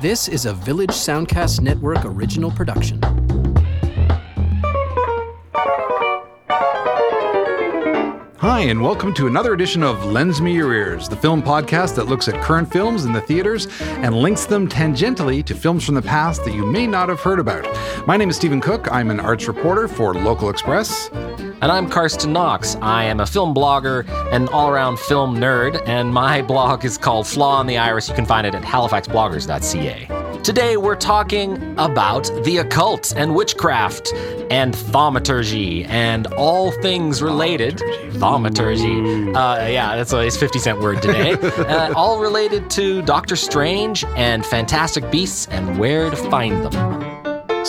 This is a Village Soundcast Network original production. Hi, and welcome to another edition of Lends Me Your Ears, the film podcast that looks at current films in the theaters and links them tangentially to films from the past that you may not have heard about. My name is Stephen Cook. I'm an arts reporter for Local Xpress. And I'm Carsten Knox. I am a film blogger and all around film nerd, and my blog is called Flaw in the Iris. You can find it at halifaxbloggers.ca. Today we're talking about the occult and witchcraft and thaumaturgy and all things related. Thaumaturgy. Uh, yeah, that's a 50 cent word today. uh, all related to Doctor Strange and Fantastic Beasts and where to find them.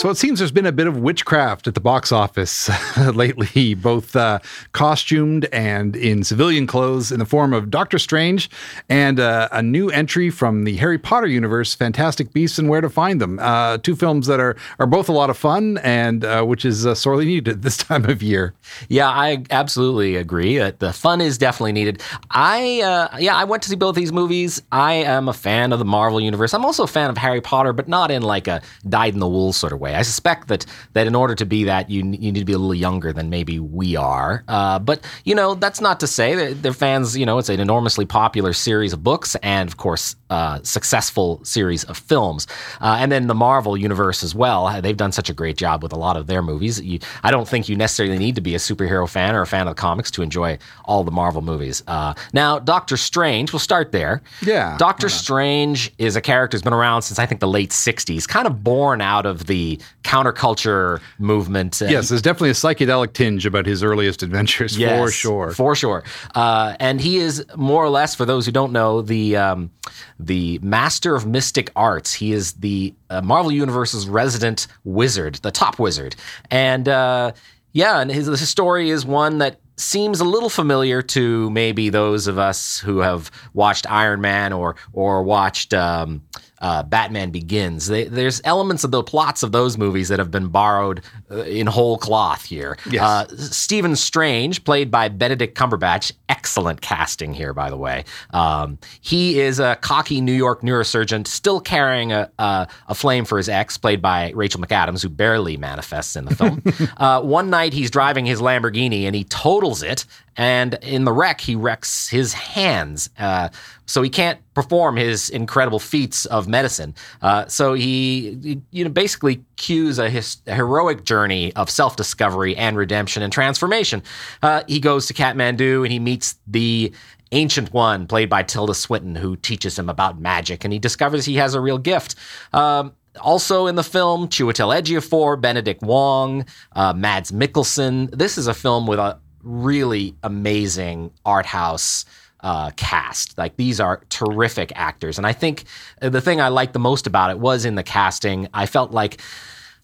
So it seems there's been a bit of witchcraft at the box office lately, both uh, costumed and in civilian clothes, in the form of Doctor Strange and uh, a new entry from the Harry Potter universe, Fantastic Beasts and Where to Find Them. Uh, two films that are are both a lot of fun and uh, which is uh, sorely needed this time of year. Yeah, I absolutely agree. the fun is definitely needed. I uh, yeah, I went to see both these movies. I am a fan of the Marvel universe. I'm also a fan of Harry Potter, but not in like a dyed in the wool sort of way. I suspect that that in order to be that, you you need to be a little younger than maybe we are. Uh, but you know, that's not to say that they're fans. You know, it's an enormously popular series of books and, of course, uh, successful series of films. Uh, and then the Marvel universe as well. They've done such a great job with a lot of their movies. You, I don't think you necessarily need to be a superhero fan or a fan of the comics to enjoy all the Marvel movies. Uh, now, Doctor Strange. We'll start there. Yeah. Doctor Strange is a character who's been around since I think the late '60s, kind of born out of the counterculture movement. Yes, there's definitely a psychedelic tinge about his earliest adventures, Yes, for sure. For sure. Uh, and he is more or less, for those who don't know, the um, the master of mystic arts. He is the uh, Marvel Universe's resident wizard, the top wizard. And uh, yeah, and his, his story is one that seems a little familiar to maybe those of us who have watched Iron Man or or watched. Um, uh, Batman Begins. They, there's elements of the plots of those movies that have been borrowed uh, in whole cloth here. Yes. Uh, Stephen Strange, played by Benedict Cumberbatch, excellent casting here, by the way. Um, he is a cocky New York neurosurgeon, still carrying a, a, a flame for his ex, played by Rachel McAdams, who barely manifests in the film. uh, one night, he's driving his Lamborghini and he totals it. And in the wreck, he wrecks his hands. Uh, so he can't perform his incredible feats of medicine. Uh, so he, you know, basically cues a, his, a heroic journey of self-discovery and redemption and transformation. Uh, he goes to Kathmandu and he meets the Ancient One, played by Tilda Swinton, who teaches him about magic, and he discovers he has a real gift. Um, also in the film, Chiwetel Ejiofor, Benedict Wong, uh, Mads Mikkelsen. This is a film with a really amazing art house uh, cast. Like these are terrific actors, and I think the thing I liked the most about it was in the casting. I felt like.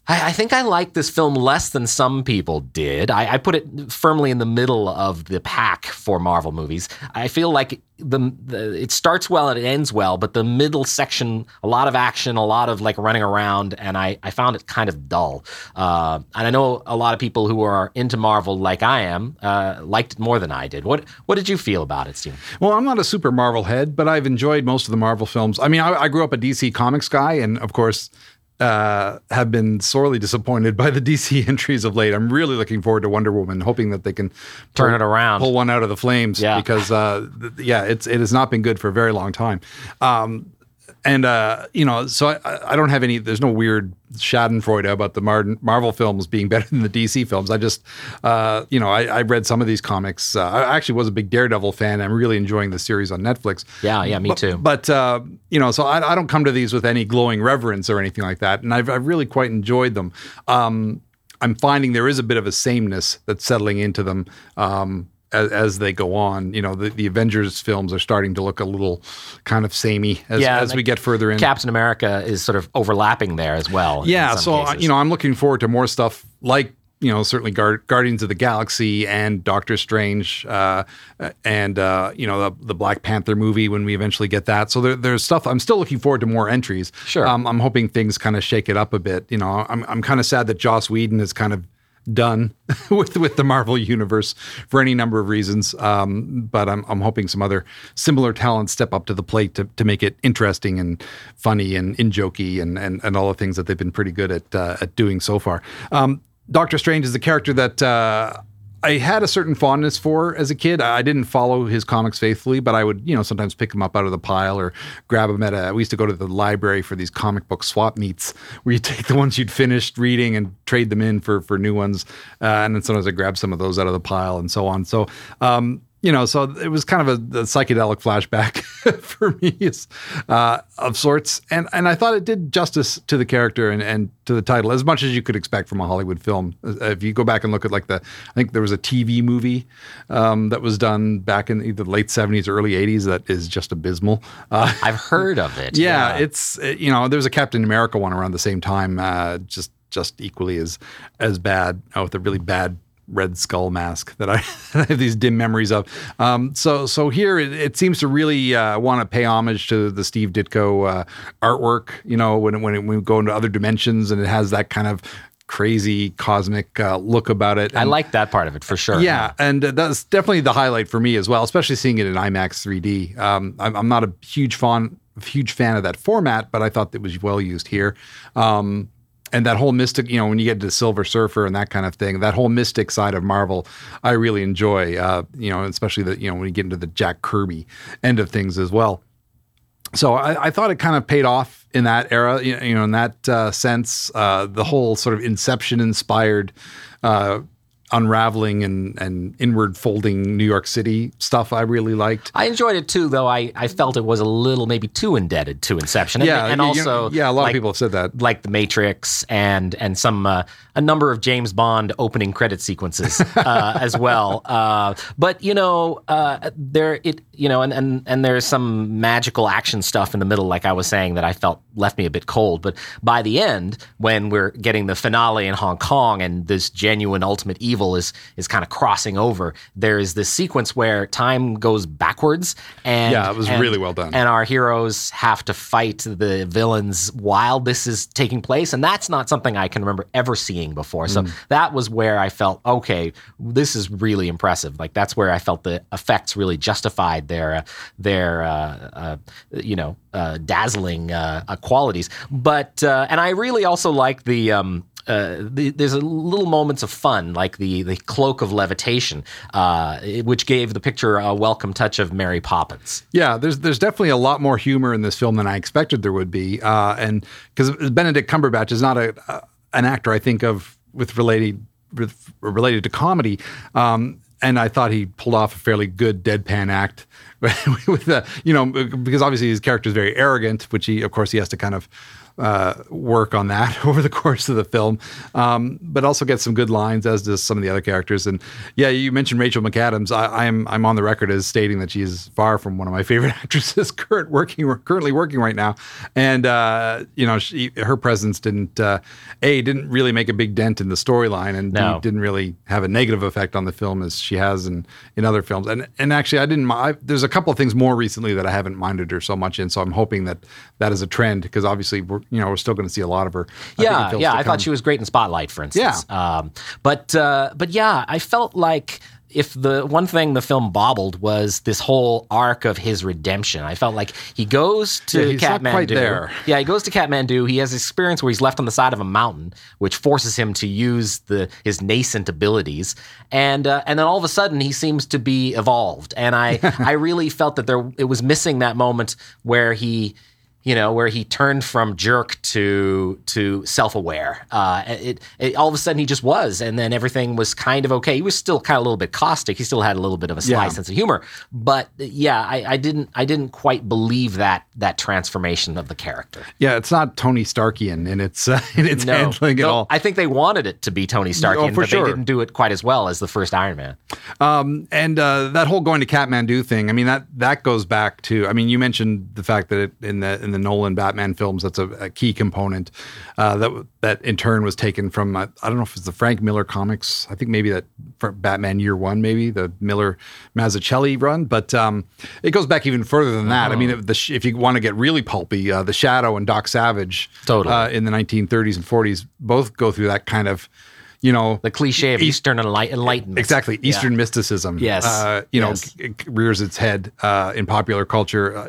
I, I think I like this film less than some people did. I, I put it firmly in the middle of the pack for Marvel movies. I feel like the, the it starts well and it ends well, but the middle section, a lot of action, a lot of like running around, and I, I found it kind of dull. Uh, and I know a lot of people who are into Marvel, like I am, uh, liked it more than I did. What what did you feel about it, Steve? Well, I'm not a super Marvel head, but I've enjoyed most of the Marvel films. I mean, I, I grew up a DC Comics guy, and of course, uh, have been sorely disappointed by the DC entries of late. I'm really looking forward to Wonder Woman, hoping that they can Turn pull- it around. pull one out of the flames. Yeah. because uh, th- yeah, it's it has not been good for a very long time. Um, and uh, you know, so I, I don't have any. There's no weird Schadenfreude about the Mar- Marvel films being better than the DC films. I just, uh, you know, I, I read some of these comics. Uh, I actually was a big Daredevil fan. I'm really enjoying the series on Netflix. Yeah, yeah, me But- too. But uh, you know, so I, I don't come to these with any glowing reverence or anything like that, and I've, I've really quite enjoyed them. Um, I'm finding there is a bit of a sameness that's settling into them. Um, as, as they go on, you know, the, the Avengers films are starting to look a little kind of samey as, Yeah, as we get further in. Captain America is sort of overlapping there as well. Yeah, so uh, cases. you know, I'm looking forward to more stuff like you know certainly Guard, Guardians of the Galaxy and Doctor Strange, uh, and uh, you know the, the Black Panther movie when we eventually get that. So there, there's stuff. I'm still looking forward to more entries. Sure. um, I'm hoping things kind of shake it up a bit. You know, I'm I'm kind of sad that Joss Whedon is kind of done with with the Marvel universe for any number of reasons. Um, but I'm I'm hoping some other similar talents step up to the plate to, to make it interesting and funny and in jokey and, and and all the things that they've been pretty good at uh, at doing so far. Um, Doctor Strange is the character that uh, I had a certain fondness for as a kid. I didn't follow his comics faithfully, but I would, you know, sometimes pick them up out of the pile or grab them at a. We used to go to the library for these comic book swap meets where you take the ones you'd finished reading and trade them in for for new ones. Uh, and then sometimes I grab some of those out of the pile and so on. So, um, you know, so it was kind of a, a psychedelic flashback for me uh, of sorts, and and I thought it did justice to the character and, and to the title as much as you could expect from a Hollywood film. Uh, if you go back and look at like the, I think there was a TV movie um, that was done back in the late seventies early eighties that is just abysmal. Uh, I've heard of it. Yeah, yeah, it's you know there was a Captain America one around the same time, uh, just just equally as as bad oh, with a really bad Red Skull mask that I, I have these dim memories of. Um, so so here it, it seems to really uh, want to pay homage to the Steve Ditko uh, artwork. You know when when, it, when we go into other dimensions and it has that kind of crazy cosmic uh, look about it. And, I like that part of it for sure. Yeah, and that's definitely the highlight for me as well, especially seeing it in IMAX 3D. Um, I'm, I'm, not a huge fan huge fan of that format, but I thought it was well used here. Um, and that whole mystic, you know, when you get to Silver Surfer and that kind of thing, that whole mystic side of Marvel, I really enjoy. Uh, you know, especially the you know when you get into the Jack Kirby end of things as well. So I, I thought it kind of paid off in that era, you know, in that uh, sense. Uh, the whole sort of Inception inspired uh, unraveling and, and inward folding New York City stuff I really liked. I enjoyed it too, though I, I felt it was a little maybe too indebted to Inception. Yeah, and, and also yeah, a lot like, of people have said that, like The Matrix and and some uh, a number of James Bond opening credit sequences uh, as well. Uh, but you know, uh, there it you know, and, and and there's some magical action stuff in the middle, like I was saying, that I felt left me a bit cold. But by the end, when we're getting the finale in Hong Kong and this genuine ultimate evil is is kind of crossing over, there is this sequence where time goes backwards, and yeah, it was and, really well done. And our heroes have to fight the villains while this is taking place, and that's not something I can remember ever seeing before. So mm. that was where I felt okay, this is really impressive. Like that's where I felt the effects really justified their uh, their uh, uh, you know uh, dazzling uh, uh, qualities. But and I really also like the. Um, uh, the, there's a little moments of fun, like the the cloak of levitation, uh, which gave the picture a welcome touch of Mary Poppins. Yeah, there's there's definitely a lot more humor in this film than I expected there would be, uh, and because Benedict Cumberbatch is not a, an actor I think of with related with, related to comedy. Um, and I thought he pulled off a fairly good deadpan act with the, you know, because obviously his character is very arrogant, which he, of course, he has to kind of uh, work on that over the course of the film, um, but also get some good lines, as does some of the other characters. And yeah, you mentioned Rachel McAdams. I, am I'm, I'm on the record as stating that she's far from one of my favorite actresses current working currently working right now. And uh, you know, she, her presence didn't uh, a didn't really make a big dent in the storyline, and no. didn't really have a negative effect on the film as she has in in other films. And and actually, I didn't. I, there's a couple of things more recently that I haven't minded her so much in. So I'm hoping that that is a trend because obviously we're you know we're still going to see a lot of her. Yeah, yeah. I thought she was great in Spotlight, for instance. Yeah. Um, but uh, but yeah, I felt like if the one thing the film bobbled was this whole arc of his redemption. I felt like he goes to yeah, Kathmandu. Yeah, he goes to Kathmandu. He has experience where he's left on the side of a mountain, which forces him to use the his nascent abilities. And uh, and then all of a sudden he seems to be evolved. And I I really felt that there it was missing that moment where he you know, where he turned from jerk to to self aware. Uh, it, it, all of a sudden he just was, and then everything was kind of okay. He was still kind of a little bit caustic. He still had a little bit of a sly yeah. sense of humor, but yeah, I, I, didn't I didn't quite believe that that transformation of the character. Yeah, it's not Tony Starkian in its uh, in its no, handling no, at all. I think they wanted it to be Tony Starkian, oh, but sure. they didn't do it quite as well as the first Iron Man. Um, and uh, that whole going to Kathmandu thing. I mean that that goes back to. I mean, you mentioned the fact that it, in the in the Nolan Batman films. That's a, a key component uh, that that in turn was taken from I don't know if it's the Frank Miller comics. I think maybe that Batman Year One, maybe the Miller Mazzucchelli run. But um, it goes back even further than that. I mean, if, the, if you want to get really pulpy, uh, the Shadow and Doc Savage, totally. Uh, in the 1930s and 40s, both go through that kind of you know, the cliche of Eastern enlightenment. Exactly, Eastern yeah. mysticism. Yes, uh, you know, yes. rears its head uh, in popular culture. Uh,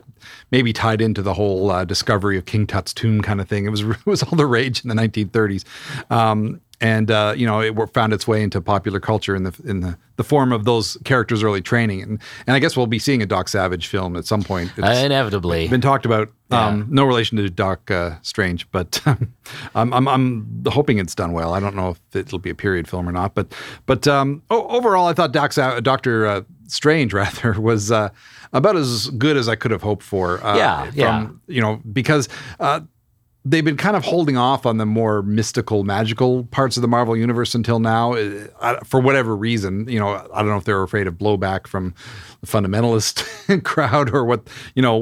maybe tied into the whole uh, discovery of King Tut's tomb kind of thing. It was it was all the rage in the 1930s. Um, and uh, you know it found its way into popular culture in the in the, the form of those characters' early training, and and I guess we'll be seeing a Doc Savage film at some point. It's Inevitably, been talked about. Yeah. Um, no relation to Doc uh, Strange, but um, I'm, I'm I'm hoping it's done well. I don't know if it'll be a period film or not, but but um, overall, I thought Doc Doctor uh, Strange rather was uh, about as good as I could have hoped for. Uh, yeah, from, yeah. You know, because uh, they've been kind of holding off on the more mystical, magical parts of the Marvel universe until now, uh, for whatever reason. You know, I don't know if they're afraid of blowback from the fundamentalist crowd or what, you know,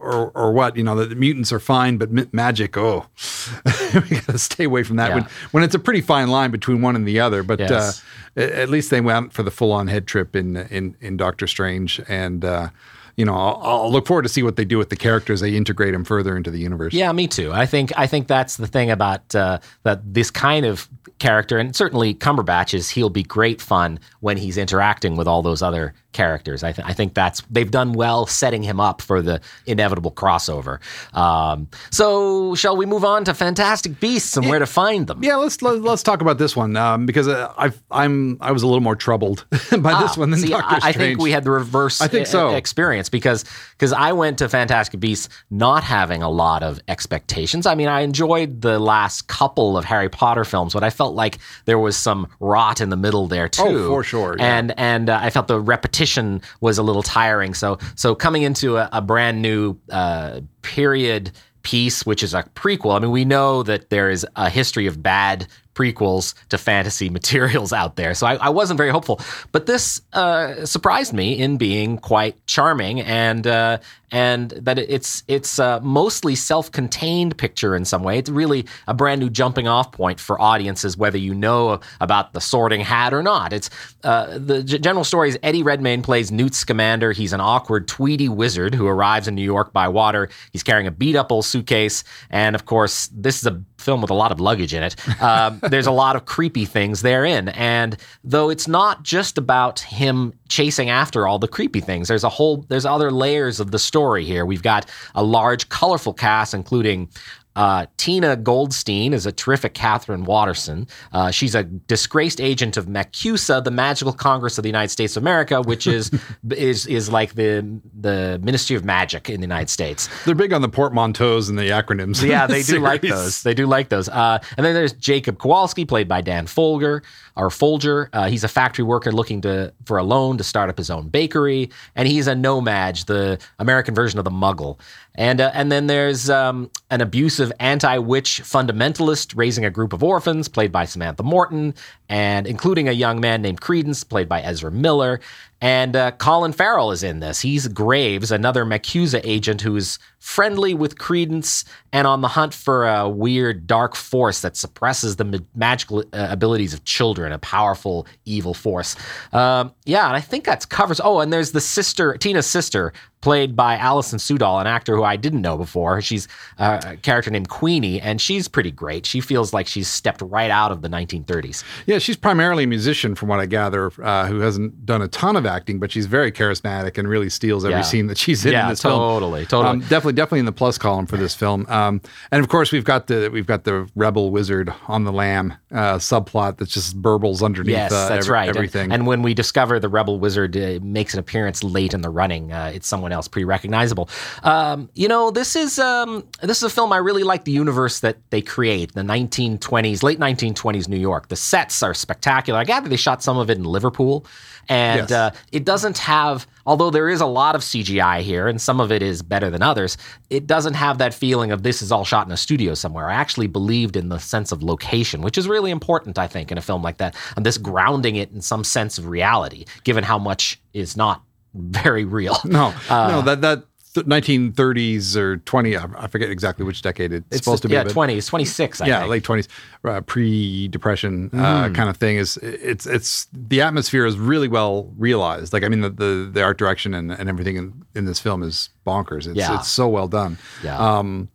or or what. You know, the, the mutants are fine, but magic, oh, we got to stay away from that. Yeah. When when it's a pretty fine line between one and the other, but yes. uh, at least they went for the full on head trip in in in Doctor Strange and. Uh, you know, I'll, I'll, look forward to see what they do with the characters. They integrate them further into the universe. Yeah, me too. I think I think that's the thing about uh, that this kind of character, and certainly Cumberbatch is he'll be great fun when he's interacting with all those other characters. I, th- I think that's they've done well setting him up for the inevitable crossover. Um, so, shall we move on to Fantastic Beasts and yeah, where to find them? Yeah, let's let, us let us talk about this one um, because uh, I I'm I was a little more troubled by ah, this one than see, Doctor Strange. I think we had the reverse. I think so. experience because because I went to Fantastic Beasts not having a lot of expectations. I mean, I enjoyed the last couple of Harry Potter films, but I felt like there was some rot in the middle there too. Oh, for sure. Yeah. And and uh, I felt the repetition repetition was a little tiring. So so coming into a, a brand new uh, period piece, which is a prequel. I mean, we know that there is a history of bad prequels to fantasy materials out there. So I, I wasn't very hopeful. But this uh, surprised me in being quite charming and uh, and that it's it's a mostly self-contained picture in some way. It's really a brand new jumping off point for audiences, whether you know about the Sorting Hat or not. It's uh, the general story is Eddie Redmayne plays Newt Scamander. He's an awkward Tweety wizard who arrives in New York by water. He's carrying a beat up old suitcase, and of course, this is a film with a lot of luggage in it. Um, there's a lot of creepy things therein, and though it's not just about him chasing after all the creepy things, there's a whole there's other layers of the story story here. We've got a large, colorful cast, including uh, Tina Goldstein is a terrific Katherine Waterston. Uh, she's a disgraced agent of MACUSA, the Magical Congress of the United States of America, which is is is like the the Ministry of Magic in the United States. They're big on the portmanteaus and the acronyms. Yeah, they do like those. They do like those. Uh, and then there's Jacob Kowalski, played by Dan Fogler or Folger. Uh, he's a factory worker looking to for a loan to start up his own bakery, and he's a No-Maj, the American version of the Muggle. And uh, and then there's um, an abusive anti-witch fundamentalist raising a group of orphans, played by Samantha Morton, and including a young man named Credence, played by Ezra Miller. And uh, Colin Farrell is in this. He's Graves, another MACUSA agent who's friendly with Credence and on the hunt for a weird dark force that suppresses the ma- magical uh, abilities of children, a powerful evil force. Um, yeah, and I think that covers. Oh, and there's the sister, Tina's sister, played by Alison Sudol, an actor who I didn't know before. She's uh, a character named Queenie, and she's pretty great. She feels like she's stepped right out of the 1930s. Yeah, she's primarily a musician, from what I gather, uh, who hasn't done a ton of acting, but she's very charismatic and really steals every yeah. scene that she's in yeah, in this totally, film. Totally, totally. Um, definitely, definitely in the plus column for this film. Um, and of course, we've got the we've got the rebel wizard on the lam uh, subplot that just burbles underneath. Yes, uh, that's every, right. Everything. And, and, when we discover the rebel wizard uh, makes an appearance late in the running, uh, it's someone else pretty recognizable. Um, you know, this is um, this is a film I really like the universe that they create. The 1920s, late 1920s New York. The sets are spectacular. I gather they shot some of it in Liverpool. And yes. uh, it doesn't have, although there is a lot of CGI here, and some of it is better than others, it doesn't have that feeling of this is all shot in a studio somewhere. I actually believed in the sense of location, which is really important, I think, in a film like that, and this grounding it in some sense of reality, given how much is not very real. No, uh, no, that that 1930s or 20 i forget exactly which decade it's, it's supposed to be yeah 20s 26 I yeah think. late 20s uh, pre-depression mm. uh, kind of thing is it's it's the atmosphere is really well realized like i mean the the, the art direction and, and everything in, in this film is bonkers it's, yeah. it's so well done yeah um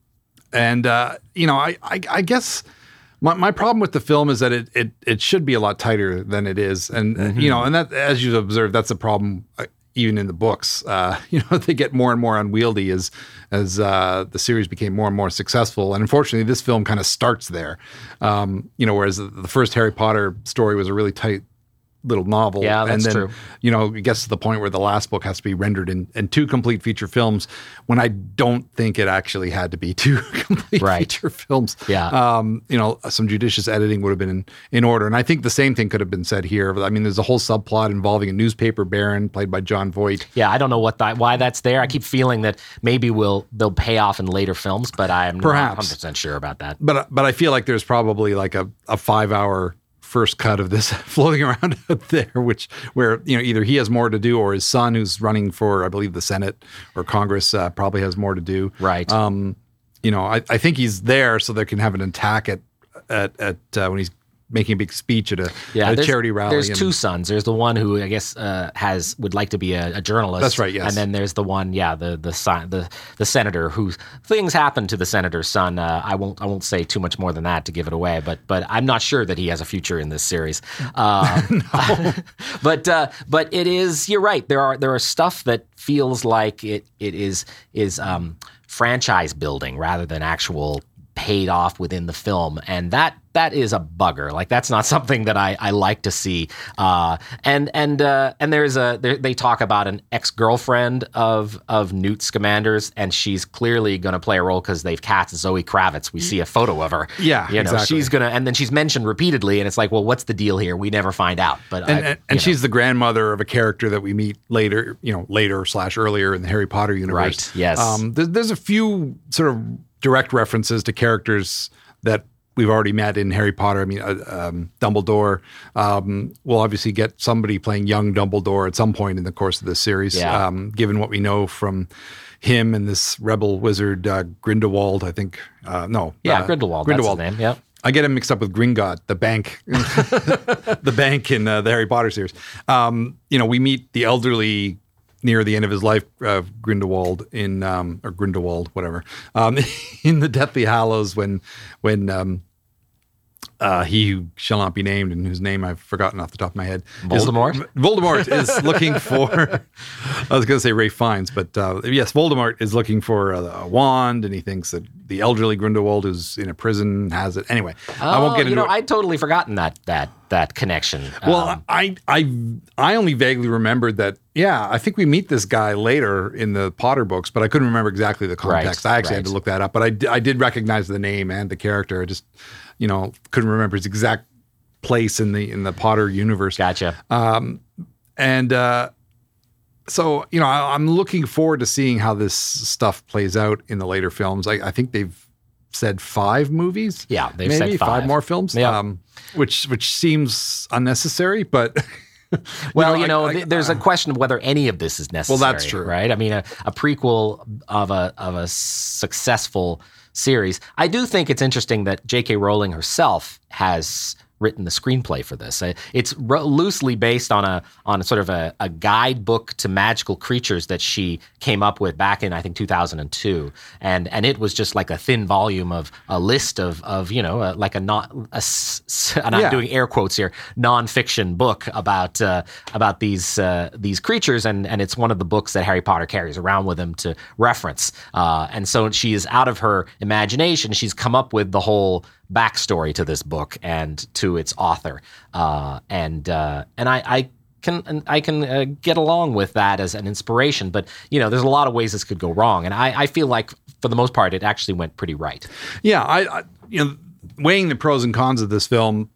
and uh, you know I, I i guess My, my problem with the film is that it, it it should be a lot tighter than it is, and uh, you know, and that as you observed, that's a problem uh, even in the books. Uh, you know, they get more and more unwieldy as as uh, the series became more and more successful, and unfortunately, this film kind of starts there. Um, you know, whereas the, the first Harry Potter story was a really tight little novel. Yeah, and that's then, true. You know, it gets to the point where the last book has to be rendered in, in two complete feature films when I don't think it actually had to be two complete Right. feature films. Yeah. Um, you know, some judicious editing would have been in, in order. And I think the same thing could have been said here. I mean, there's a whole subplot involving a newspaper baron played by Jon Voight. Yeah, I don't know what that, why that's there. I keep feeling that maybe will they'll pay off in later films, but I'm not Perhaps. 100 percent sure about that. But but I feel like there's probably like a, a five hour first cut of this floating around out there, which where you know either he has more to do or his son, who's running for I believe the Senate or Congress, uh, probably has more to do. Right. Um, you know, I, I think he's there so they can have an attack at at at uh, when he's making a big speech at a, yeah, at a charity rally. There's and- two sons. There's the one who I guess uh, has would like to be a, a journalist. That's right, yes. And then there's the one, yeah, the the son, the the senator who things happen to the senator's son. Uh, I won't I won't say too much more than that to give it away, but but I'm not sure that he has a future in this series. Um, but uh, but it is. You're right. There are there are stuff that feels like it it is is um, franchise building rather than actual paid off within the film, and that that is a bugger. Like that's not something that I, I like to see. Uh, and and uh, and there's a there, they talk about an ex girlfriend of of Newt Scamander's, and she's clearly going to play a role because they've cast Zoe Kravitz. We see a photo of her. Yeah, you know exactly. she's gonna, and then she's mentioned repeatedly, and it's like, well, what's the deal here? We never find out. But and, I, and, and she's the grandmother of a character that we meet later, you know, later slash earlier in the Harry Potter universe. Right, yes. Um, there's, there's a few sort of direct references to characters that we've already met in Harry Potter. I mean, uh, um, Dumbledore. Um, we'll obviously get somebody playing young Dumbledore at some point in the course of this series. Yeah. Um, given what we know from him and this rebel wizard uh, Grindelwald, I think. Uh, no, yeah, uh, Grindelwald, Grindelwald. Name. Yep. I get him mixed up with Gringotts, the bank, the bank in uh, the Harry Potter series. Um, you know, we meet the elderly near the end of his life, uh, Grindelwald in um, or Grindelwald, whatever, um, in the Deathly Hallows when when um, uh, he who shall not be named and whose name I've forgotten off the top of my head, is- Voldemort? Voldemort is looking for. I was going to say Ralph Fiennes, but uh, yes, Voldemort is looking for a, a wand, and he thinks that the elderly Grindelwald who's in a prison has it. Anyway, I won't Oh, get you into know, it. I'd totally forgotten that that that connection. Well, Um, I I I only vaguely remembered that. Yeah, I think we meet this guy later in the Potter books, but I couldn't remember exactly the context. Right, I actually had to look that up, but I, I did recognize the name and the character. I just you know couldn't remember his exact place in the in the Potter universe. gotcha. And uh, so you know, I, I'm looking forward to seeing how this stuff plays out in the later films. I, I think they've said five movies. Yeah, they've maybe said five. more films. Yeah. Um, which which seems unnecessary, but. Well, you know, I- I- there's a uh, question of whether any of this is necessary. Well, that's true. right? I mean, a, a prequel of a of a successful series. I do think it's interesting that J.K. Rowling herself has written the screenplay for this. Uh, It's loosely based on a on sort of a, a guidebook to magical creatures that she came up with back in I think 2002, and and it was just like a thin volume of a list of of you know uh, like a not a and I'm Yeah. doing air quotes here nonfiction book about uh, about these uh, these creatures and and it's one of the books that Harry Potter carries around with him to reference uh, and so she is out of her imagination she's come up with the whole backstory to this book and to its author uh, and uh, and I, I can I can uh, get along with that as an inspiration but you know there's a lot of ways this could go wrong and I, I feel like for the most part it actually went pretty right Yeah, I, I you know weighing the pros and cons of this film,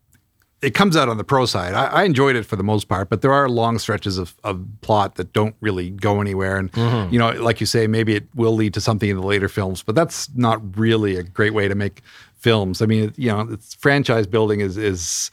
it comes out on the pro side. I, I enjoyed it for the most part, but there are long stretches of, of plot that don't really go anywhere. And Mm-hmm. you know, like you say, maybe it will lead to something in the later films, but that's not really a great way to make films. I mean, you know, it's franchise building is is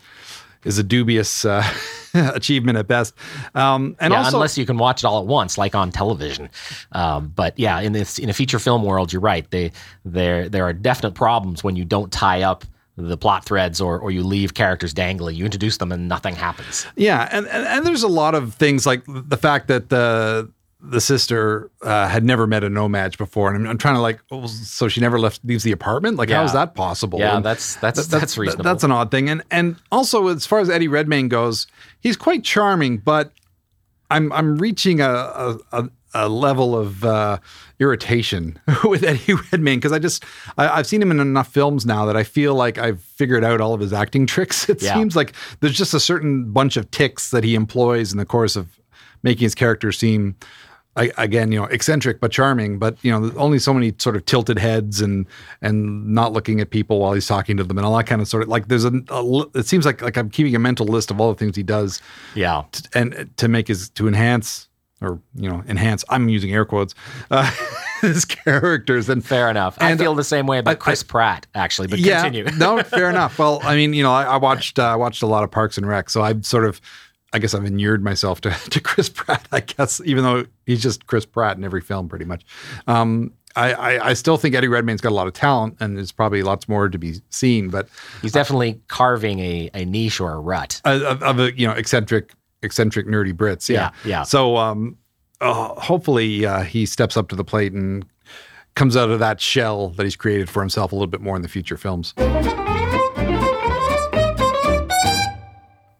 is a dubious uh, achievement at best. Um, and yeah, also, unless you can watch it all at once, like on television. Um, but yeah, in this in a feature film world, you're right. They there there are definite problems when you don't tie up the plot threads or or you leave characters dangling. You introduce them and nothing happens. Yeah, and, and and there's a lot of things like the fact that the the sister uh, had never met a no-maj before, and I'm, I'm trying to like, oh, so she never left leaves the apartment. Like, how Yeah. is that possible? Yeah, that's that's that- that's, reasonable. That's an odd thing, and and also as far as Eddie Redmayne goes, he's quite charming, but I'm I'm reaching a a, a, a level of uh, irritation with Eddie Redmayne because I just I, I've seen him in enough films now that I feel like I've figured out all of his acting tricks. It Yeah. seems like there's just a certain bunch of ticks that he employs in the course of making his character seem. I, again, you know, eccentric but charming, but you know, only so many sort of tilted heads and and not looking at people while he's talking to them and all that kind of sort of like. There's a, a it seems like like I'm keeping a mental list of all the things he does yeah. t- and to make his to enhance or you know enhance i'm using air quotes uh, his characters and Fair enough. And, I feel the same way about I- Chris Pratt, actually. But yeah continue. no fair enough well i mean you know i, I watched uh, i watched a lot of parks and rec so i sort of i guess i've inured myself to, to chris pratt i guess even though he's just chris pratt in every film pretty much um I, I, I still think Eddie Redmayne's got a lot of talent, and there's probably lots more to be seen. But He's definitely carving a, a niche or a rut. uh, of, of a you know eccentric eccentric nerdy Brits. Yeah, Yeah, yeah. So um, uh, hopefully uh, he steps up to the plate and comes out of that shell that he's created for himself a little bit more in the future films.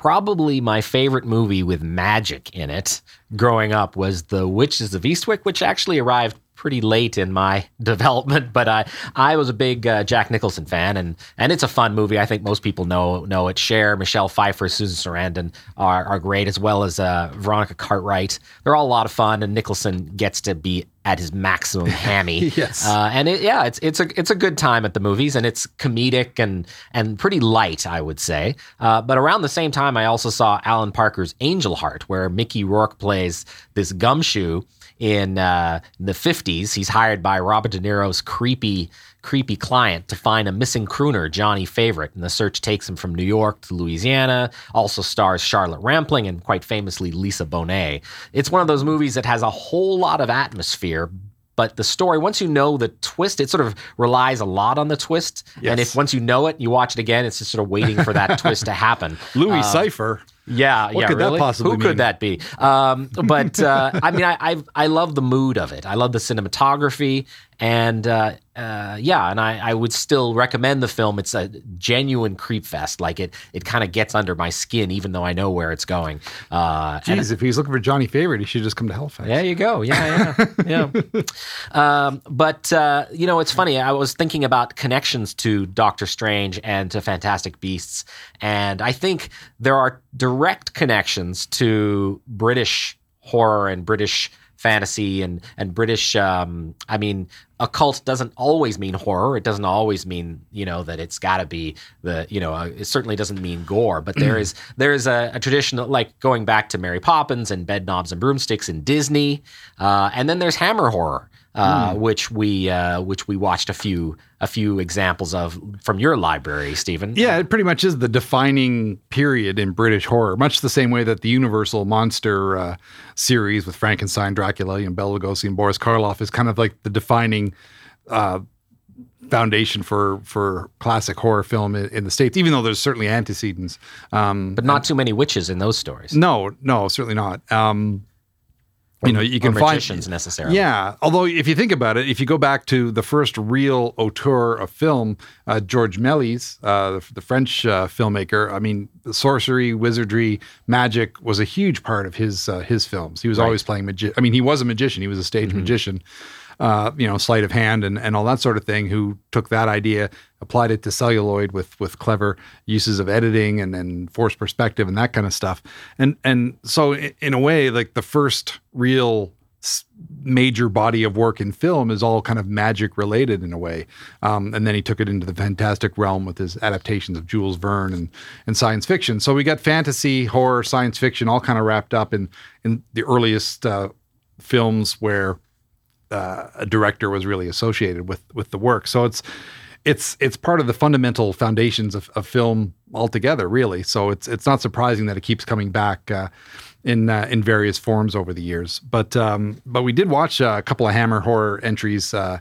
Probably my favorite movie with magic in it growing up was The Witches of Eastwick, which actually arrived pretty late in my development, but I I was a big uh, Jack Nicholson fan, and and it's a fun movie. I think most people know know it. Cher, Michelle Pfeiffer, Susan Sarandon are are great, as well as uh, Veronica Cartwright. They're all a lot of fun, and Nicholson gets to be at his maximum hammy. Yes. Uh, and it, yeah, it's it's a it's a good time at the movies, and it's comedic and and pretty light, I would say. Uh, but around the same time, I also saw Alan Parker's Angel Heart, where Mickey Rourke plays this gumshoe in uh, the fifties. He's hired by Robert De Niro's creepy creepy client to find a missing crooner, Johnny Favorite, and the search takes him from New York to Louisiana. Also stars Charlotte Rampling and quite famously Lisa Bonet. It's one of those movies that has a whole lot of atmosphere, but the story once you know the twist it sort of relies a lot on the twist and if once you know it you watch it again it's just sort of waiting for that twist to happen Louis Cipher. Yeah What yeah could that really? possibly who mean? could that be um, but uh, i mean I, I i love the mood of it i love the cinematography and uh, uh, yeah and I, I would still recommend the film it's a genuine creep fest like it it kind of gets under my skin even though i know where it's going uh, Jeez, if he's looking for Johnny Favorite, he should just come to Halifax. there you go. Yeah, yeah, yeah. um, but uh, you know, it's funny. I was thinking about connections to Doctor Strange and to Fantastic Beasts, and I think there are direct connections to British horror and British fantasy and and British. Um, I mean, occult doesn't always mean horror. It doesn't always mean you know that it's got to be the you know uh, it certainly doesn't mean gore. But there is there is a, a tradition that, like going back to Mary Poppins and Bedknobs and Broomsticks in Disney, uh, and then there's Hammer horror. Uh, Which we uh, which we watched a few a few examples of from your library, Stephen. Yeah, it pretty much is the defining period in British horror, much the same way that the Universal monster uh, series with Frankenstein, Dracula, and Bela Lugosi and Boris Karloff is kind of like the defining uh, foundation for for classic horror film in, in the states. Even though there's certainly antecedents, um, but not too many witches in those stories. no, no, certainly not. Um, you know, you can find necessarily. yeah, although if you think about it, if you go back to the first real auteur of film, uh, Georges Méliès, uh, the, the French uh, filmmaker, I mean, sorcery, wizardry, magic was a huge part of his uh, his films. He was always playing magic. I mean, he was a magician. He was a stage magician. Uh, you know, sleight of hand and, and all that sort of thing. Who took that idea, applied it to celluloid with with clever uses of editing and and forced perspective and that kind of stuff. And and so i- in a way, like the first real major body of work in film is all kind of magic related in a way. Um, and then he took it into the fantastic realm with his adaptations of Jules Verne and, and science fiction. So we got fantasy, horror, science fiction all kind of wrapped up in, in the earliest uh, films where uh, a director was really associated with with the work. So it's it's it's part of the fundamental foundations of, of film altogether, really. So it's it's not surprising that it keeps coming back uh, in uh, in various forms over the years. But um, but we did watch uh, a couple of Hammer horror entries, uh,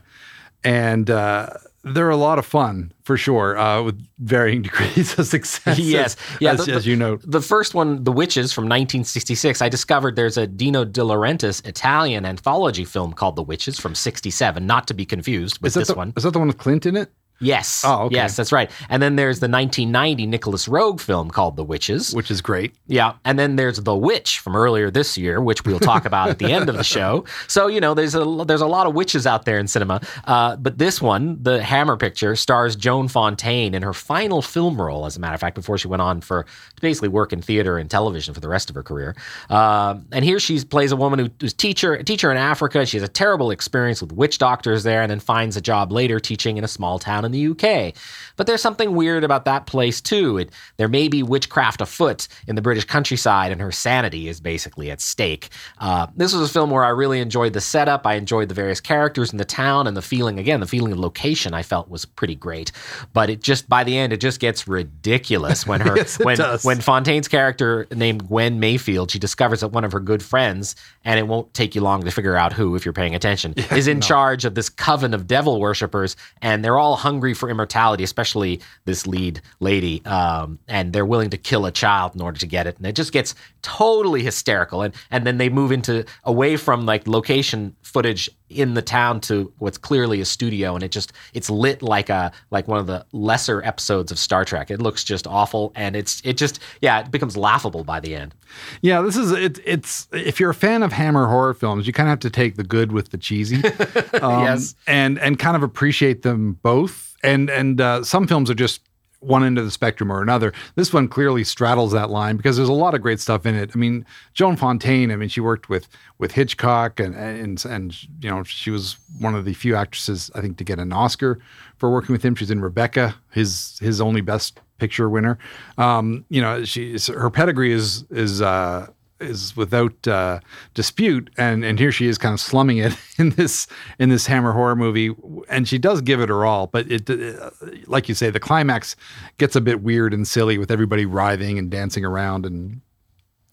and uh, they're a lot of fun for sure, uh, with varying degrees of success. Yes, as, yeah, as, the- as you know. The first one, The Witches from 1966, I discovered there's a Dino De Laurentiis Italian anthology film called The Witches from 67, not to be confused with Is that, this the, one. is that the one with Clint in it? Yes. Oh, okay. Yes, that's right. And then there's the 1990 Nicolas Roeg film called The Witches. Which is great. Yeah, and then there's The Witch from earlier this year, which we'll talk about at the end of the show. So you know, there's a there's a lot of witches out there in cinema. Uh, but this one, the Hammer picture, stars Joan Fontaine in her final film role, as a matter of fact, before she went on for to basically work in theater and television for the rest of her career. Uh, and here she plays a woman who, who's teacher a teacher in Africa. She has a terrible experience with witch doctors there, and then finds a job later teaching in a small town in the UK. But there's something weird about that place too. It, there may be witchcraft afoot in the British countryside, and her sanity is basically at stake. Uh, this was a film where I really enjoyed the setup. I enjoyed the various characters in the town, and the feeling again, the feeling of location. I felt was pretty great. But it just by the end, it just gets ridiculous when her Yes, when does. when Fontaine's character named Gwen Mayfield, she discovers that one of her good friends, and it won't take you long to figure out who if you're paying attention, is in charge of this coven of devil worshippers, and they're all hungry for immortality, especially this lead lady, um, and they're willing to kill a child in order to get it, and it just gets totally hysterical, and and then they move into away from like location footage in the town to what's clearly a studio and it just it's lit like a like one of the lesser episodes of Star Trek. It looks just awful and it's it just yeah, it becomes laughable by the end. Yeah, this is it, it's if you're a fan of Hammer horror films, you kind of have to take the good with the cheesy, um, Yes. and and kind of appreciate them both. And and uh, some films are just one end of the spectrum or another. This one clearly straddles that line because there's a lot of great stuff in it. I mean, Joan Fontaine. I mean, she worked with with Hitchcock, and and and you know, she was one of the few actresses I think to get an Oscar for working with him. She's in Rebecca, his his only best picture winner. Um, you know, she her pedigree is is uh, is without uh, dispute, and and here she is kind of slumming it in this in this Hammer horror movie, and she does give it her all. But it, uh, like you say, the climax gets a bit weird and silly with everybody writhing and dancing around and.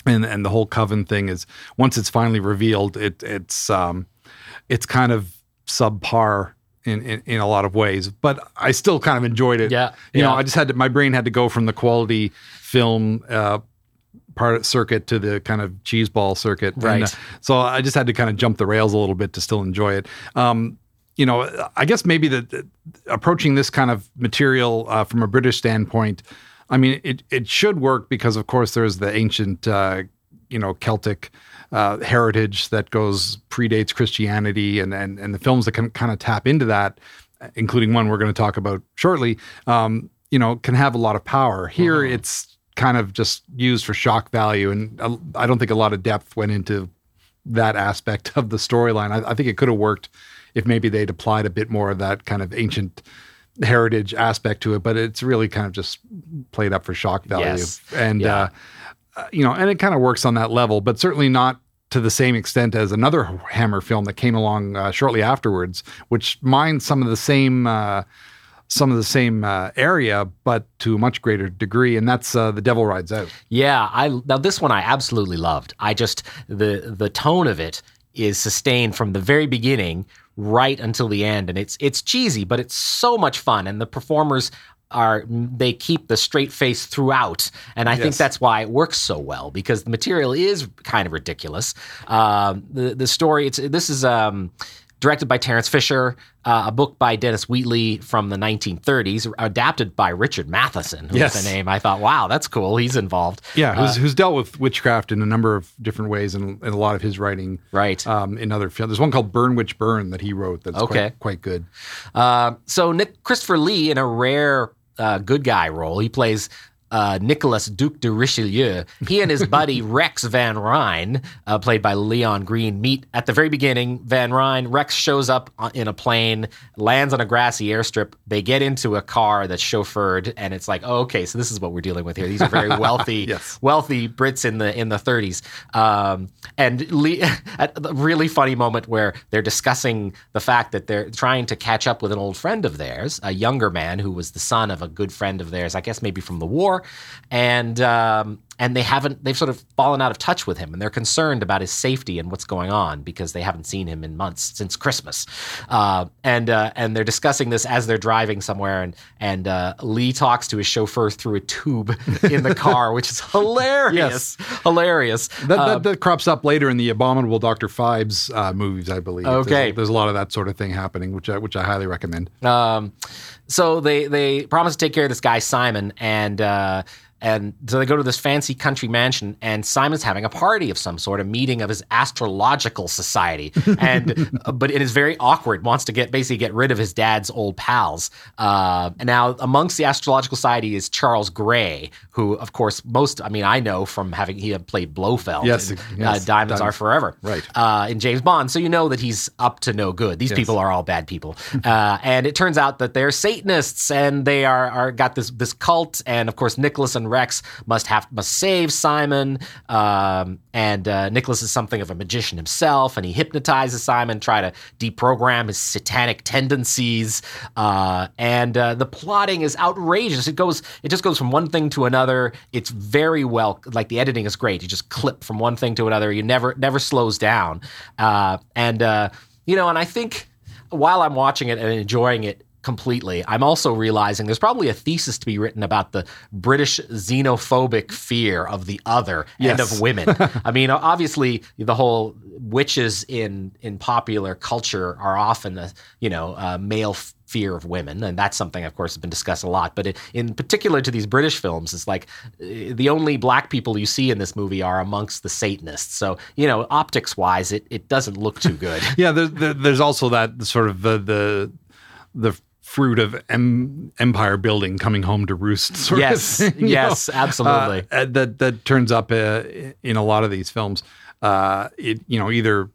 And, and the whole coven thing is once it's finally revealed, it it's um, it's kind of subpar in, in, in a lot of ways, but I still kind of enjoyed it. Yeah, You know. I just had to, my brain had to go from the quality film, uh, part circuit to the kind of cheeseball circuit. And, Right. uh, so I just had to kind of jump the rails a little bit to still enjoy it. Um, you know, I guess maybe that approaching this kind of material uh, from a British standpoint, I mean, it it should work because, of course, there's the ancient, uh, you know, Celtic uh, heritage that goes predates Christianity, and and and the films that can kind of tap into that, including one we're going to talk about shortly, um, you know, can have a lot of power. Here, it's kind of just used for shock value, and uh, I don't think a lot of depth went into that aspect of the storyline. I, I think it could have worked if maybe they'd applied a bit more of that kind of ancient heritage aspect to it, but it's really kind of just played up for shock value. Yes. And, Yeah. uh, uh, you know, and it kind of works on that level, but certainly not to the same extent as another Hammer film that came along uh, shortly afterwards, which mined some of the same. Uh, some of the same uh, area, but to a much greater degree, and that's uh, the Devil Rides Out. Yeah, I now this one I absolutely loved. I just the the tone of it is sustained from the very beginning right until the end and it's it's cheesy but it's so much fun and the performers are they keep the straight face throughout and i think that's why it works so well because the material is kind of ridiculous um, the the story it's this is um directed by Terence Fisher, uh, a book by Dennis Wheatley from the 1930s, adapted by Richard Matheson, who's Yes. the name. I thought, wow, that's cool. He's involved. Yeah, who's, Uh, who's dealt with witchcraft in a number of different ways in, in a lot of his writing. Right. Um, in other films, there's one called Burn Witch Burn that he wrote. That's Okay. quite, quite good. Uh, so Nick Christopher Lee in a rare uh, good guy role. He plays uh, Nicholas Duc de Richleau. He and his buddy Rex Van Ryn, uh, played by Leon Greene, meet at the very beginning. Van Ryn, Rex shows up in a plane, lands on a grassy airstrip. They get into a car that's chauffeured, and it's like, oh, okay, so this is what we're dealing with here. These are very wealthy, Yes. wealthy Brits in the in the 30s. Um, and at a really funny moment where they're discussing the fact that they're trying to catch up with an old friend of theirs, a younger man who was the son of a good friend of theirs, I guess maybe from the war. And um, and they haven't they've sort of fallen out of touch with him and they're concerned about his safety and what's going on because they haven't seen him in months since christmas uh, and uh, and they're discussing this as they're driving somewhere and and uh, lee talks to his chauffeur through a tube in the car which is hilarious yes. hilarious That, that, that crops up later in the abominable Dr. Phibes uh, movies, I believe. There's- Okay. There's, a lot of that sort of thing happening, which I, which I highly recommend. Um, so they they promise to take care of this guy Simon, and uh, and so they go to this fancy country mansion, and Simon's having a party of some sort, a meeting of his astrological society, and uh, but it is very awkward. Wants to get basically get rid of his dad's old pals. Uh, and now amongst the astrological society is Charles Gray, who of course most I mean I know from having he had played Blofeld. Yes, in, yes, uh, Diamonds Are Forever. Right. Uh, in James Bond, so you know that he's up to no good. These people are all bad people, uh, and it turns out that they're Satanists, and they are are got this this cult, and of course Nicholas and Rex must have must save Simon, um, and uh, Nicholas is something of a magician himself, and he hypnotizes Simon, try to deprogram his satanic tendencies, uh, and uh, the plotting is outrageous. It goes it just goes from one thing to another. It's very well like the editing is great. You just clip from one thing to another. You never never slows down, uh, and uh, you know, and I think while I'm watching it and enjoying it completely, I'm also realizing there's probably a thesis to be written about the British xenophobic fear of the other and of women. I mean, obviously, the whole witches in in popular culture are often a you know a male fear of women, and that's something, of course, has been discussed a lot. But it, in particular to these British films, it's like uh, the only black people you see in this movie are amongst the Satanists. So you know, optics wise, it it doesn't look too good. Yeah, there, there, there's also that sort of the the the fruit of em, empire building coming home to roost. Sort Yes, of thing, yes, know? absolutely. Uh, that that turns up uh, in a lot of these films. Uh, it you know either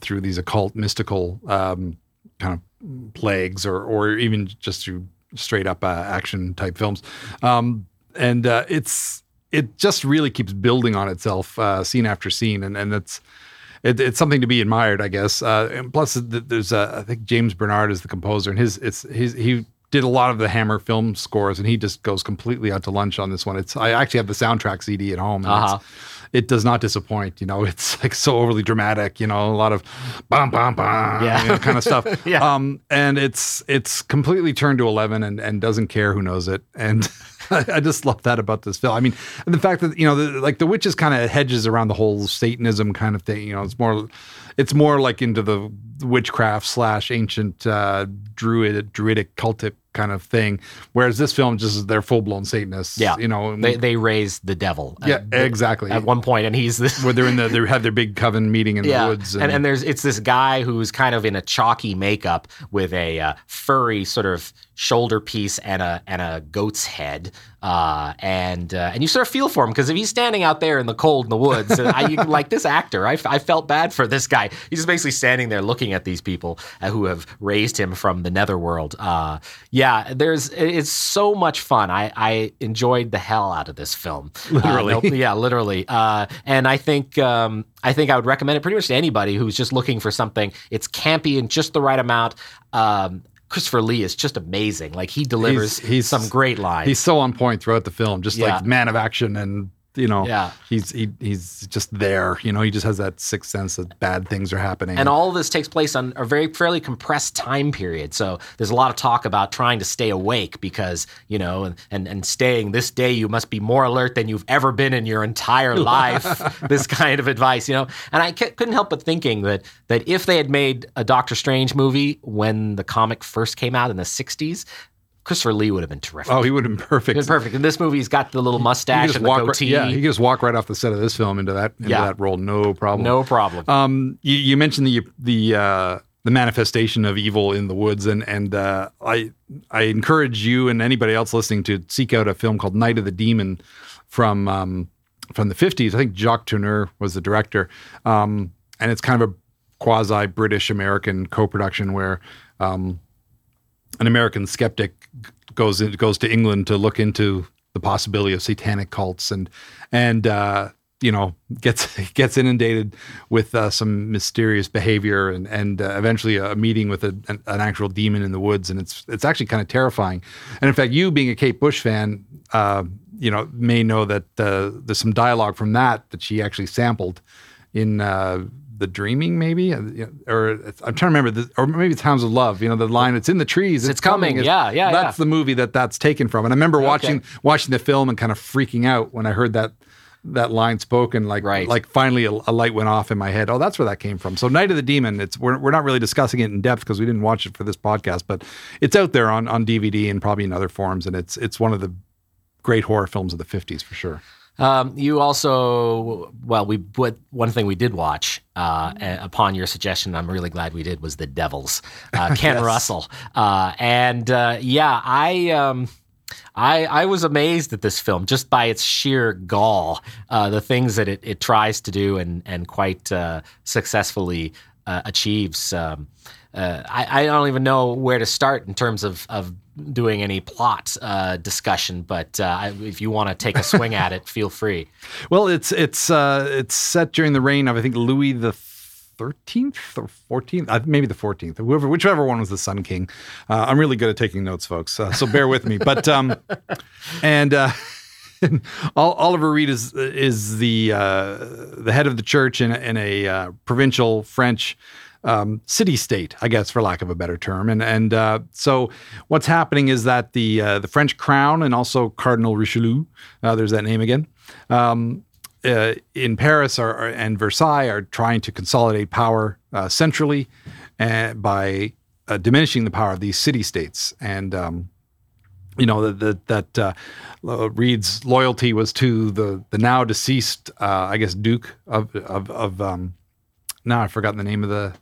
through these occult mystical um, kind of plagues or or even just through straight up uh, action type films. Um, and uh, it's it just really keeps building on itself uh, scene after scene, and and it's it, it's something to be admired, I guess. Uh, and plus, there's uh, I think James Bernard is the composer, and his it's his he did a lot of the Hammer film scores, and he just goes completely out to lunch on this one. It's I actually have the soundtrack CD at home. And Uh-huh. It does not disappoint. You know, it's like so overly dramatic. You know, a lot of bam bam bam, Yeah. you know, kind of stuff. Yeah. Um, and it's it's completely turned to eleven and and doesn't care who knows it. And I just love that about this film. I mean, and the fact that you know, the, like the witches kind of hedges around the whole Satanism kind of thing. You know, it's more, it's more like into the witchcraft slash ancient uh, druid druidic cultic kind of thing. Whereas this film just is they're full blown Satanists. Yeah, you know, they they raise the devil. yeah, at, exactly. at one point, and he's this. where they're in the they have their big coven meeting in Yeah, the woods. and, and there's it's this guy who's kind of in a chalky makeup with a uh, furry sort of shoulder piece and a and a goat's head, uh, and uh, and you sort of feel for him because if he's standing out there in the cold in the woods, I, you, like this actor, I, I felt bad for this guy. He's just basically standing there looking at these people uh, who have raised him from the netherworld. Uh, yeah, there's it's so much fun. I I enjoyed the hell out of this film. Literally. Uh, no- yeah, literally. Uh, and I think um, I think I would recommend it pretty much to anybody who's just looking for something. It's campy in just the right amount. Um, Christopher Lee is just amazing. Like he delivers He's- he's- some great lines. he's so on point throughout the film, just Yeah. like man of action, and you know, Yeah. he's he, he's just there. You know, he just has that sixth sense that bad things are happening. and all of this takes place on a very fairly compressed time period. So there's a lot of talk about trying to stay awake because you know, and and, and staying this day you must be more alert than you've ever been in your entire life. this kind of advice, you know. And I c- couldn't help but thinking that that if they had made a Doctor Strange movie when the comic first came out in the '60s. Christopher Lee would have been terrific. oh, he would have been perfect. Been perfect. In this movie, he's got the little mustache and the walk right, goatee. yeah, he could just walk right off the set of this film into that into Yeah. that role, no problem. no problem. Um, you, you mentioned the the uh, the manifestation of evil in the woods, and and uh, I I encourage you and anybody else listening to seek out a film called Night of the Demon from um, from the fifties. I think Jacques Tourneur was the director, um, and it's kind of a quasi British American co-production where um, an American skeptic goes in, goes to England to look into the possibility of satanic cults and and uh, you know gets gets inundated with uh, some mysterious behavior and and uh, eventually a meeting with a, an, an actual demon in the woods. And it's it's actually kind of terrifying. And in fact you being a Kate Bush fan uh, you know, may know that uh, there's some dialogue from that that she actually sampled in uh, the Dreaming, maybe, Uh, or I'm trying to remember, the, or maybe it's Hounds of Love. You know, the line "It's in the trees, it's, It's coming." It's- Yeah, yeah, That's yeah. the movie that that's taken from. And I remember watching watching the film and kind of freaking out when I heard that that line spoken. Like, Right. like finally a, a light went off in my head. Oh, that's where that came from. So, Night of the Demon. It's we're we're not really discussing it in depth because we didn't watch it for this podcast, but it's out there on on DVD and probably in other forms, and it's it's one of the great horror films of the 50s for sure. Um, you also, well, we what one thing we did watch uh, a- upon your suggestion. I'm really glad we did was the Devils, uh, Ken Russell, uh, and uh, yeah, I. Um, I, I was amazed at this film just by its sheer gall, uh, the things that it, it tries to do and and quite uh, successfully uh, achieves. Um, uh, I, I don't even know where to start in terms of, of doing any plot uh, discussion, but uh, if you want to take a swing at it, feel free. Well, it's it's uh, it's set during the reign of I think Louis the thirteenth or fourteenth, uh, maybe the fourteenth, whoever, whichever one was the Sun King. Uh, I'm really good at taking notes, folks, so bear with me. But um, and Ol- Oliver Reed is is the the head of the church in, in a provincial French um, city state, I guess, for lack of a better term. And and uh, so what's happening is that the uh, the French crown and also Cardinal Richelieu, uh, there's that name again. Um, uh, in Paris are, are- and Versailles are trying to consolidate power uh, centrally uh, by diminishing the power of these city states. And um, you know that that, uh, Reed's loyalty was to the the now deceased, uh, I guess, Duke of of of. Um, now I've forgotten the name of the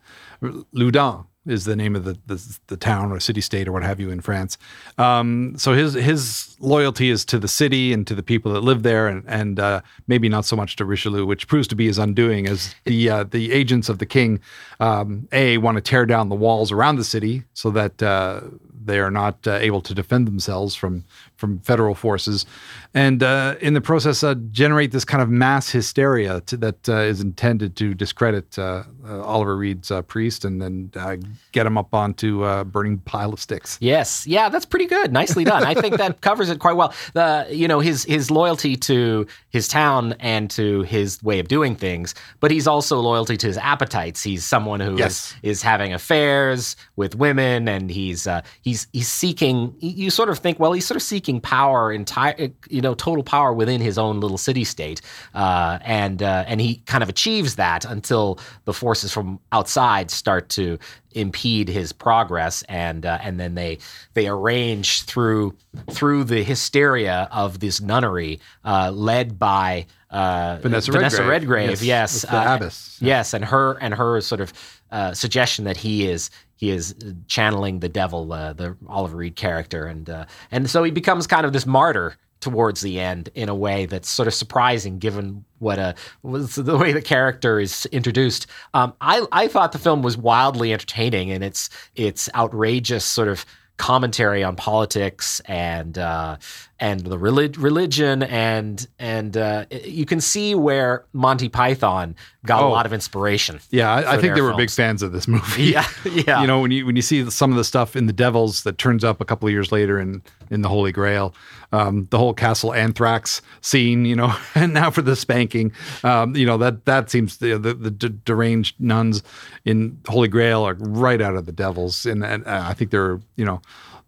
Loudun is the name of the, the the town or city state or what have you in France. Um, so his his loyalty is to the city and to the people that live there, and and uh, maybe not so much to Richelieu, which proves to be his undoing, as the uh, the agents of the king um, a want to tear down the walls around the city so that uh, they are not uh, able to defend themselves from from federal forces, and uh, in the process uh, generate this kind of mass hysteria to, that uh, is intended to discredit uh, uh, Oliver Reed's uh, priest and then uh, get him up onto a burning pile of sticks. Yes, yeah, that's pretty good. Nicely done. I think that covers it quite well. The you know his his loyalty to his town and to his way of doing things, but he's also loyalty to his appetites. He's someone who is Yes. is having affairs with women, and he's uh, he's he's seeking. You sort of think, well, he's sort of seeking power, entire you know, total power within his own little city state, uh, and uh, and he kind of achieves that until the forces from outside start to impede his progress, and uh, and then they they arrange through through the hysteria of this nunnery uh, led by. Uh, Vanessa Redgrave, Redgrave. yes, Yes, the uh, abbess. Yes, and her and her sort of uh, suggestion that he is he is channeling the devil, uh, the Oliver Reed character, and uh, and so he becomes kind of this martyr towards the end in a way that's sort of surprising given what a was the way the character is introduced. Um, I I thought the film was wildly entertaining and its its outrageous sort of commentary on politics and uh, and the relig- religion and and uh, you can see where Monty Python got a Oh. lot of inspiration. Yeah, I, I think they were big fans of this movie. Yeah, yeah. You know, when you when you see some of the stuff in the Devils that turns up a couple of years later in in the Holy Grail, um, the whole Castle Anthrax scene, you know, and now for the spanking, um, you know that that seems the the, the d- deranged nuns in Holy Grail are right out of the Devils, and, and uh, I think they're you know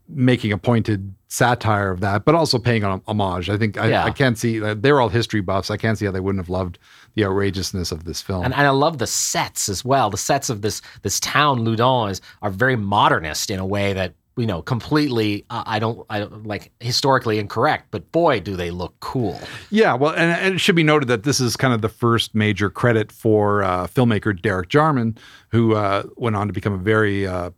making a pointed satire of that, but also paying homage. I think I, Yeah. I can't see uh, they're all history buffs. I can't see how they wouldn't have loved the outrageousness of this film. And, and I love the sets as well. The sets of this this town Loudun is are very modernist in a way that you know completely uh, I don't I don't like historically incorrect, but boy do they look cool. Yeah, well, and, and it should be noted that this is kind of the first major credit for uh, filmmaker Derek Jarman, who uh, went on to become a very uh,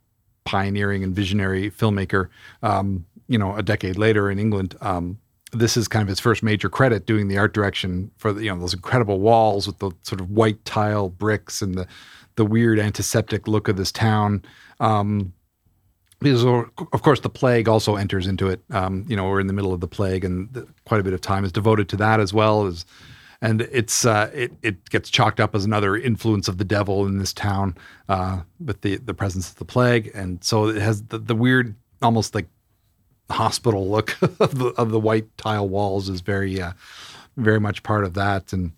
pioneering and visionary filmmaker. Um, you know, a decade later in England. Um, this is kind of his first major credit doing the art direction for the, you know those incredible walls with the sort of white tile bricks and the the weird antiseptic look of this town. Um, because of course the plague also enters into it. Um, you know, we're in the middle of the plague, and the, quite a bit of time is devoted to that as well as, and it's uh, it it gets chalked up as another influence of the devil in this town uh, with the the presence of the plague, and so it has the, the weird, almost like hospital look of the, of the white tile walls is very uh, very much part of that, and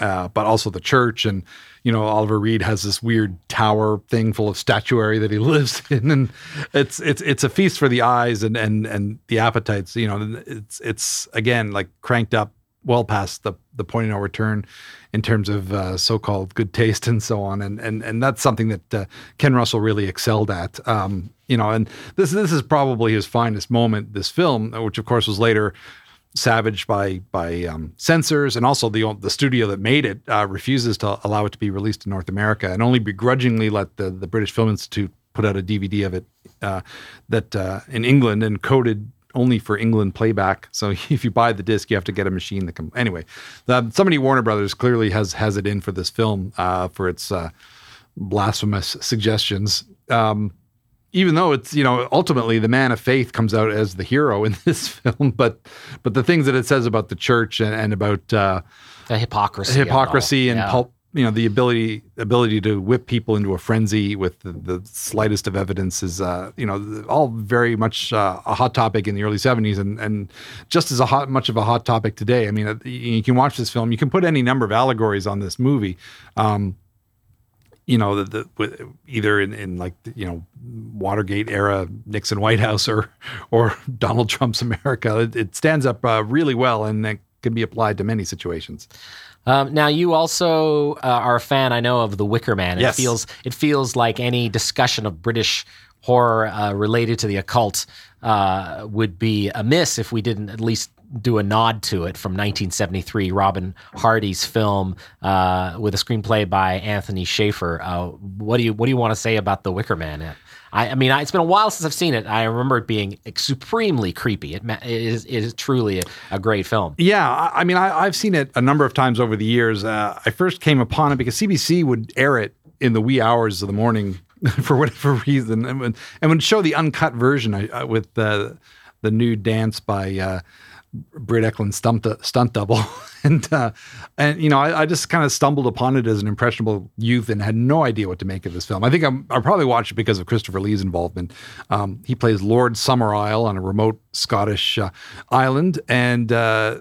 uh, but also the church. And you know Oliver Reed has this weird tower thing full of statuary that he lives in, and it's it's it's a feast for the eyes and and and the appetites. You know, it's it's again like cranked up well past the the point of no return in terms of uh, so-called good taste and so on, and and and that's something that uh, Ken Russell really excelled at. Um, you know, and this this is probably his finest moment. This film, which of course was later savaged by by um, censors, and also the the studio that made it uh, refuses to allow it to be released in North America, and only begrudgingly let the the British Film Institute put out a DVD of it uh, that uh, in England and coded only for England playback. So if you buy the disc, you have to get a machine that can. Anyway, the, somebody Warner Brothers clearly has has it in for this film uh, for its uh, blasphemous suggestions. Um, even though it's you know ultimately the man of faith comes out as the hero in this film, but but the things that it says about the church and, and about uh, the hypocrisy, hypocrisy, and yeah. pulp, you know the ability ability to whip people into a frenzy with the, the slightest of evidence is uh, you know all very much uh, a hot topic in the early 70s and and just as a hot much of a hot topic today. I mean uh, you can watch this film. You can put any number of allegories on this movie. Um, you know, the, the either in, in like you know Watergate era Nixon White House or or Donald Trump's America, it, it stands up uh, really well and it can be applied to many situations. Um, now, you also uh, are a fan, I know, of The Wicker Man. It yes. feels it feels like any discussion of British horror uh, related to the occult uh, would be amiss if we didn't at least do a nod to it from 1973, Robin Hardy's film uh, with a screenplay by Anthony Shaffer. Uh, what do you what do you want to say about The Wicker Man? I, I mean, I, it's been a while since I've seen it. I remember it being supremely creepy. It, it, is, it is truly a, a, great film. Yeah, I, I mean, I, have seen it a number of times over the years. Uh, I first came upon it because CBC would air it in the wee hours of the morning for whatever reason, and would, and would show the uncut version uh, with the the nude dance by uh, Britt Ekland stunt, stunt double. and, uh, and, you know, I, I just kind of stumbled upon it as an impressionable youth and had no idea what to make of this film. I think I'm, I probably watched it because of Christopher Lee's involvement. Um, he plays Lord Summerisle on a remote Scottish uh, island, and uh,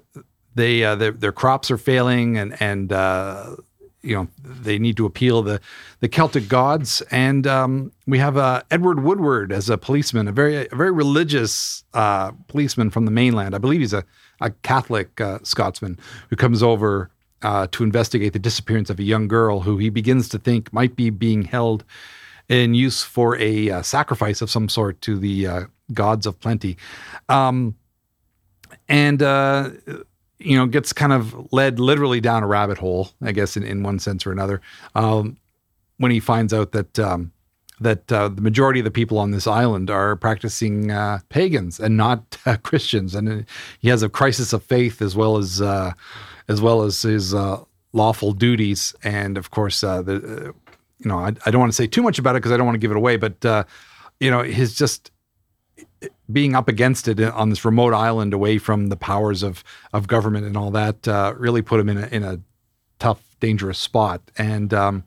they uh, their, their, crops are failing, and and uh, you know they need to appeal the the Celtic gods, and um, we have uh, Edward Woodward as a policeman, a very a very religious uh, policeman from the mainland. I believe he's a a Catholic uh, Scotsman who comes over uh, to investigate the disappearance of a young girl who he begins to think might be being held in use for a uh, sacrifice of some sort to the uh, gods of plenty. Um, and you know, gets kind of led literally down a rabbit hole, I guess, in, in one sense or another, um, when he finds out that um, that uh, the majority of the people on this island are practicing uh, pagans and not uh, Christians, and he has a crisis of faith as well as uh, as well as his uh, lawful duties, and of course, uh, the you know, I, I, don't want to say too much about it because I don't want to give it away, but you know, his just being up against it on this remote island away from the powers of of government and all that uh, really put him in a, in a tough, dangerous spot. And um,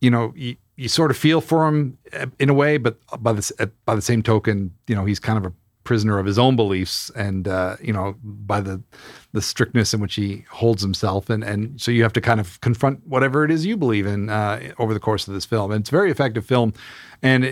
you know, you, you sort of feel for him uh, in a way, but by the by the same token, you know, he's kind of a prisoner of his own beliefs and uh, you know by the the strictness in which he holds himself. And and so you have to kind of confront whatever it is you believe in uh, over the course of this film. And it's a very effective film. And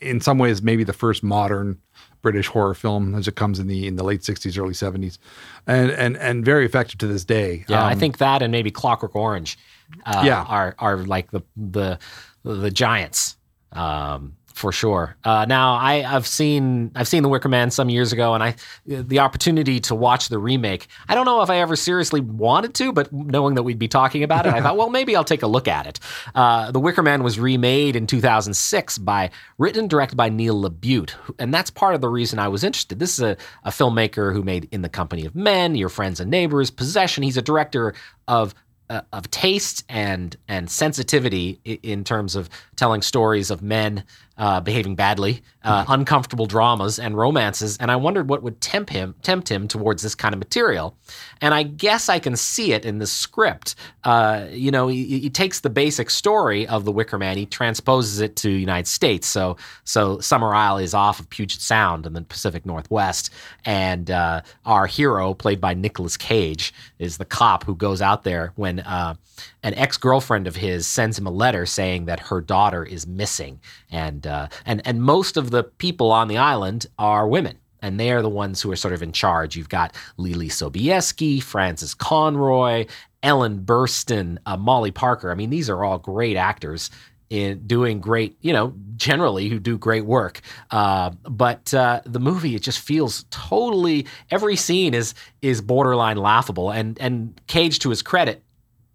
in some ways maybe the first modern British horror film as it comes in the in the late '60s, early '70s, and and and very effective to this day. Yeah, um, I think that and maybe Clockwork Orange, uh, yeah. are are like the the the giants. Um, for sure. Uh, now I, have seen I've seen The Wicker Man some years ago, and I the opportunity to watch the remake. I don't know if I ever seriously wanted to, but knowing that we'd be talking about it, I thought, well, maybe I'll take a look at it. Uh, the Wicker Man was remade in 2006 by written and directed by Neil LaBute, and that's part of the reason I was interested. This is a, a filmmaker who made In the Company of Men, Your Friends and Neighbors, Possession. He's a director of uh, of taste and and sensitivity in terms of telling stories of men uh, behaving badly, uh, uncomfortable dramas and romances, and I wondered what would tempt him tempt him towards this kind of material. And I guess I can see it in the script. Uh, you know, he, he, takes the basic story of the Wicker Man, he transposes it to the United States. So, so Summer Isle is off of Puget Sound in the Pacific Northwest, and uh, our hero, played by Nicolas Cage, is the cop who goes out there when uh, an ex girlfriend of his sends him a letter saying that her daughter is missing, and uh, and and most of the people on the island are women and they are the ones who are sort of in charge. You've got Leelee Sobieski, Frances Conroy, Ellen Burstyn, uh, Molly Parker. I mean, these are all great actors in doing great, you know, generally who do great work. Uh, but uh, the movie, it just feels totally. Every scene is is borderline laughable, and and Cage, to his credit,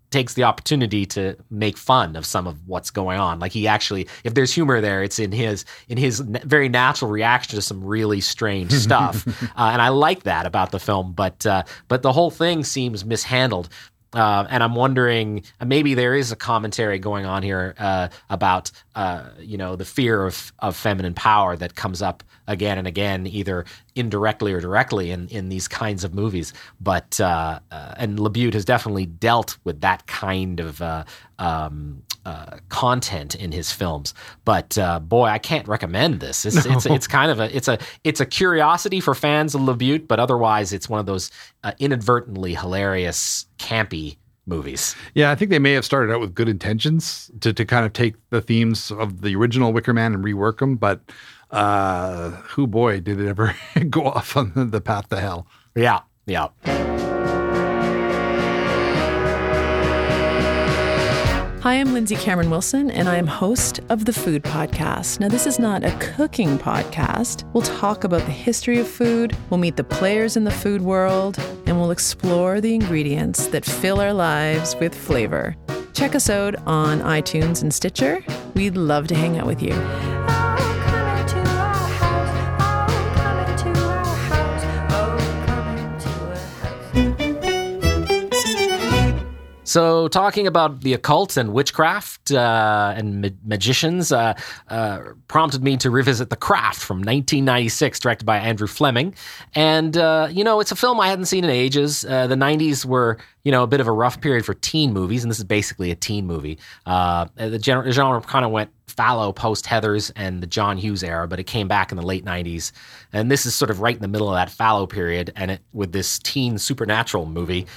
takes the opportunity to make fun of some of what's going on. Like he actually, if there's humor there, it's in his in his very natural reaction to some really strange stuff, uh, and I like that about the film. But uh, but the whole thing seems mishandled. Uh, and I'm wondering, maybe there is a commentary going on here uh, about, uh, you know, the fear of, of feminine power that comes up again and again, either indirectly or directly in, in these kinds of movies. But uh, uh, and LaBute has definitely dealt with that kind of uh, um, uh, content in his films. But uh, boy, I can't recommend this. It's, no. it's, it's kind of a it's a it's a curiosity for fans of LaBute, but otherwise, it's one of those uh, inadvertently hilarious, campy movies. Yeah, I think they may have started out with good intentions to to kind of take the themes of the original Wicker Man and rework them, but uh, who boy did it ever go off on the path to hell. Yeah, yeah. Hi, I'm Lindsay Cameron Wilson, and I am host of the Food Podcast. Now, this is not a cooking podcast. We'll talk about the history of food, we'll meet the players in the food world, and we'll explore the ingredients that fill our lives with flavor. Check us out on iTunes and Stitcher. We'd love to hang out with you. So, talking about the occult and witchcraft uh, and ma- magicians uh, uh, prompted me to revisit The Craft from 1996, directed by Andrew Fleming. And, uh, you know, it's a film I hadn't seen in ages. Uh, the 90s were, you know, a bit of a rough period for teen movies, and this is basically a teen movie. Uh, the genre, genre kind of went fallow post Heathers and the John Hughes era, but it came back in the late 90s. And this is sort of right in the middle of that fallow period, and it, with this teen supernatural movie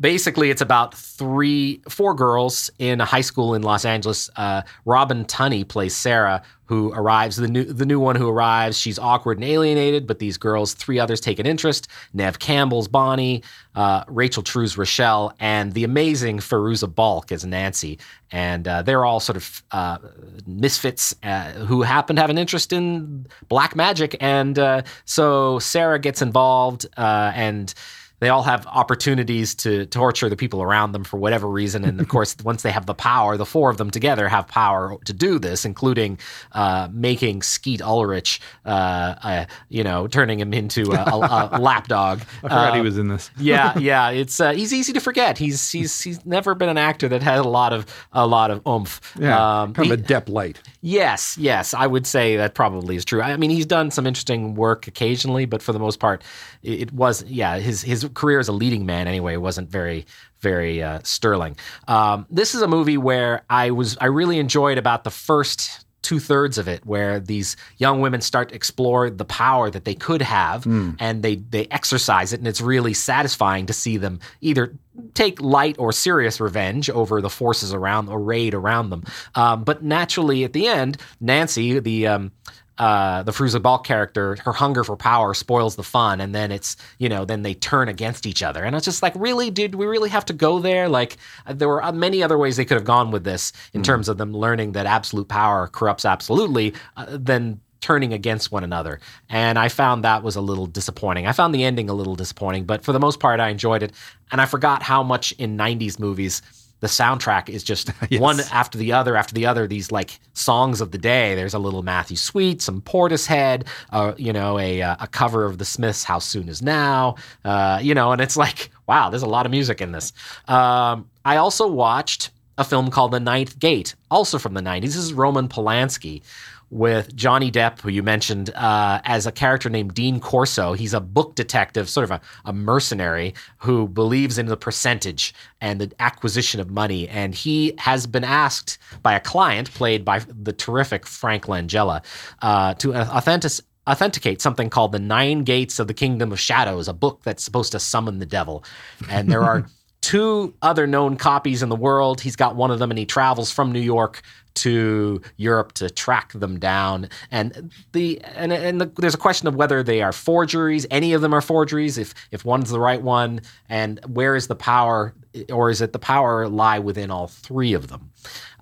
basically it's about three four girls in a high school in los angeles. Uh, robin tunney plays sarah who arrives the new the new one who arrives. She's awkward and alienated but these girls three others take an interest. Neve campbell's bonnie uh, rachel true's rochelle and the amazing fairuza balk as nancy. And uh, they're all sort of uh, misfits uh, who happen to have an interest in black magic. And uh, so sarah gets involved and they all have opportunities to torture the people around them for whatever reason. And of course, once they have the power, the four of them together have power to do this, including uh, making Skeet Ulrich, uh, uh, you know, turning him into a, a, a lapdog. I forgot he uh, was in this. yeah, yeah. It's uh, he's easy to forget. He's he's he's never been an actor that had a lot of a lot of oomph. Yeah, um, kind of he, a Depp light. Yes, yes. I would say that probably is true. I mean, he's done some interesting work occasionally, but for the most part, it, it was yeah his his career as a leading man anyway wasn't very very uh, sterling. Um, this is a movie where I was I really enjoyed about the first two thirds of it, where these young women start to explore the power that they could have, mm. and they they exercise it, and it's really satisfying to see them either take light or serious revenge over the forces around, arrayed around them. Um, but naturally, at the end, Nancy, the um, uh, the Fairuza Balk character, her hunger for power spoils the fun, and then it's you know then they turn against each other, and it's just like really, did we really have to go there? Like uh, there were uh, many other ways they could have gone with this in mm. terms of them learning that absolute power corrupts absolutely, uh, than turning against one another. And I found that was a little disappointing. I found the ending a little disappointing, but for the most part, I enjoyed it, and I forgot how much in '90s movies the soundtrack is just yes. one after the other after the other. These like songs of the day. There's a little Matthew Sweet, some Portishead, uh, you know, a uh, a cover of the Smiths' "How Soon Is Now," uh, you know, and it's like, wow, there's a lot of music in this. Um, I also watched a film called The Ninth Gate, also from the '90s. This is Roman Polanski, with Johnny Depp, who you mentioned, uh, as a character named Dean Corso. He's a book detective, sort of a, a mercenary who believes in the percentage and the acquisition of money. And he has been asked by a client, played by the terrific Frank Langella, uh, to authentic authenticate something called the Nine Gates of the Kingdom of Shadows, a book that's supposed to summon the devil. And there are two other known copies in the world. He's got one of them and he travels from New York to Europe to track them down. And the and, and the, there's a question of whether they are forgeries. Any of them are forgeries. If if one's the right one, and where is the power, or is it the power lie within all three of them?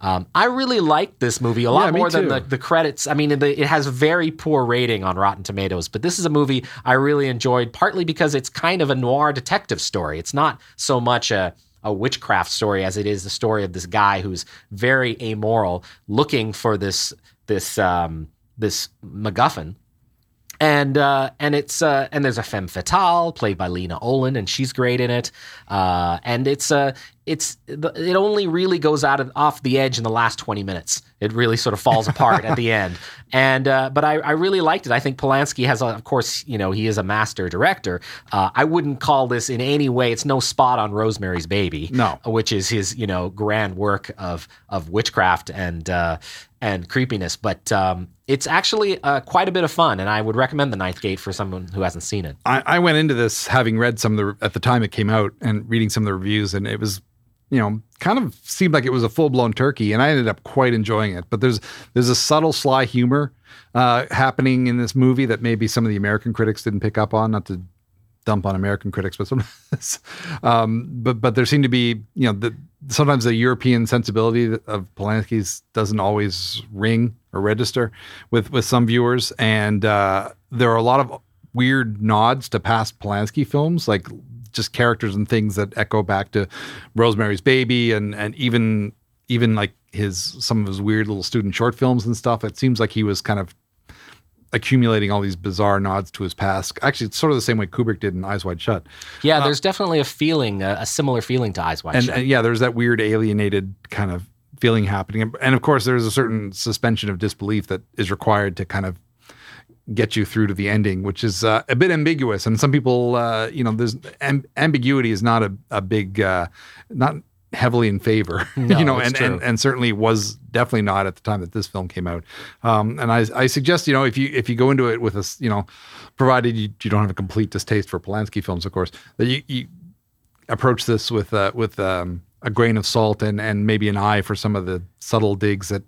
Um, I really like this movie a lot Yeah, more than the, the credits. I mean, the, it has a very poor rating on Rotten Tomatoes, but this is a movie I really enjoyed, partly because it's kind of a noir detective story. It's not so much a a witchcraft story as it is the story of this guy who's very amoral, looking for this this um, this MacGuffin and uh, and it's uh, and there's a femme fatale played by Lena Olin, and she's great in it. Uh, and it's uh, it's it only really goes out of, off the edge in the last 20 minutes. It really sort of falls apart at the end. And uh, but I, I really liked it. I think Polanski has, a, of course, you know, he is a master director. Uh, I wouldn't call this in any way. It's no spot on Rosemary's Baby, No. which is his you know grand work of of witchcraft and uh, and creepiness. But um, it's actually uh, quite a bit of fun, and I would recommend The Ninth Gate for someone who hasn't seen it. I, I went into this having read some of the at the time it came out and reading some of the reviews, and it was, you know, kind of seemed like it was a full blown turkey, and I ended up quite enjoying it. But there's there's a subtle sly humor uh, happening in this movie that maybe some of the American critics didn't pick up on. Not to dump on American critics, but sometimes, um, but but there seem to be, you know, the, sometimes the European sensibility of Polanski's doesn't always ring or register with with some viewers, and uh, there are a lot of weird nods to past Polanski films, like just characters and things that echo back to Rosemary's Baby, and and even even like his some of his weird little student short films and stuff. It seems like he was kind of accumulating all these bizarre nods to his past. Actually, it's sort of the same way Kubrick did in Eyes Wide Shut. Yeah, there's definitely a feeling, a, a similar feeling to Eyes Wide And, Shut. and yeah, there's that weird alienated kind of feeling happening. And of course, there's a certain suspension of disbelief that is required to kind of get you through to the ending, which is uh, a bit ambiguous. And some people, uh, you know, there's amb- ambiguity is not a, a big, uh, not heavily in favor, No, you know, and, and and certainly was definitely not at the time that this film came out. Um, and I, I suggest, you know, if you if you go into it with a, you know, provided you, you don't have a complete distaste for Polanski films, of course, that you, you approach this with uh, with um, a grain of salt and and maybe an eye for some of the subtle digs at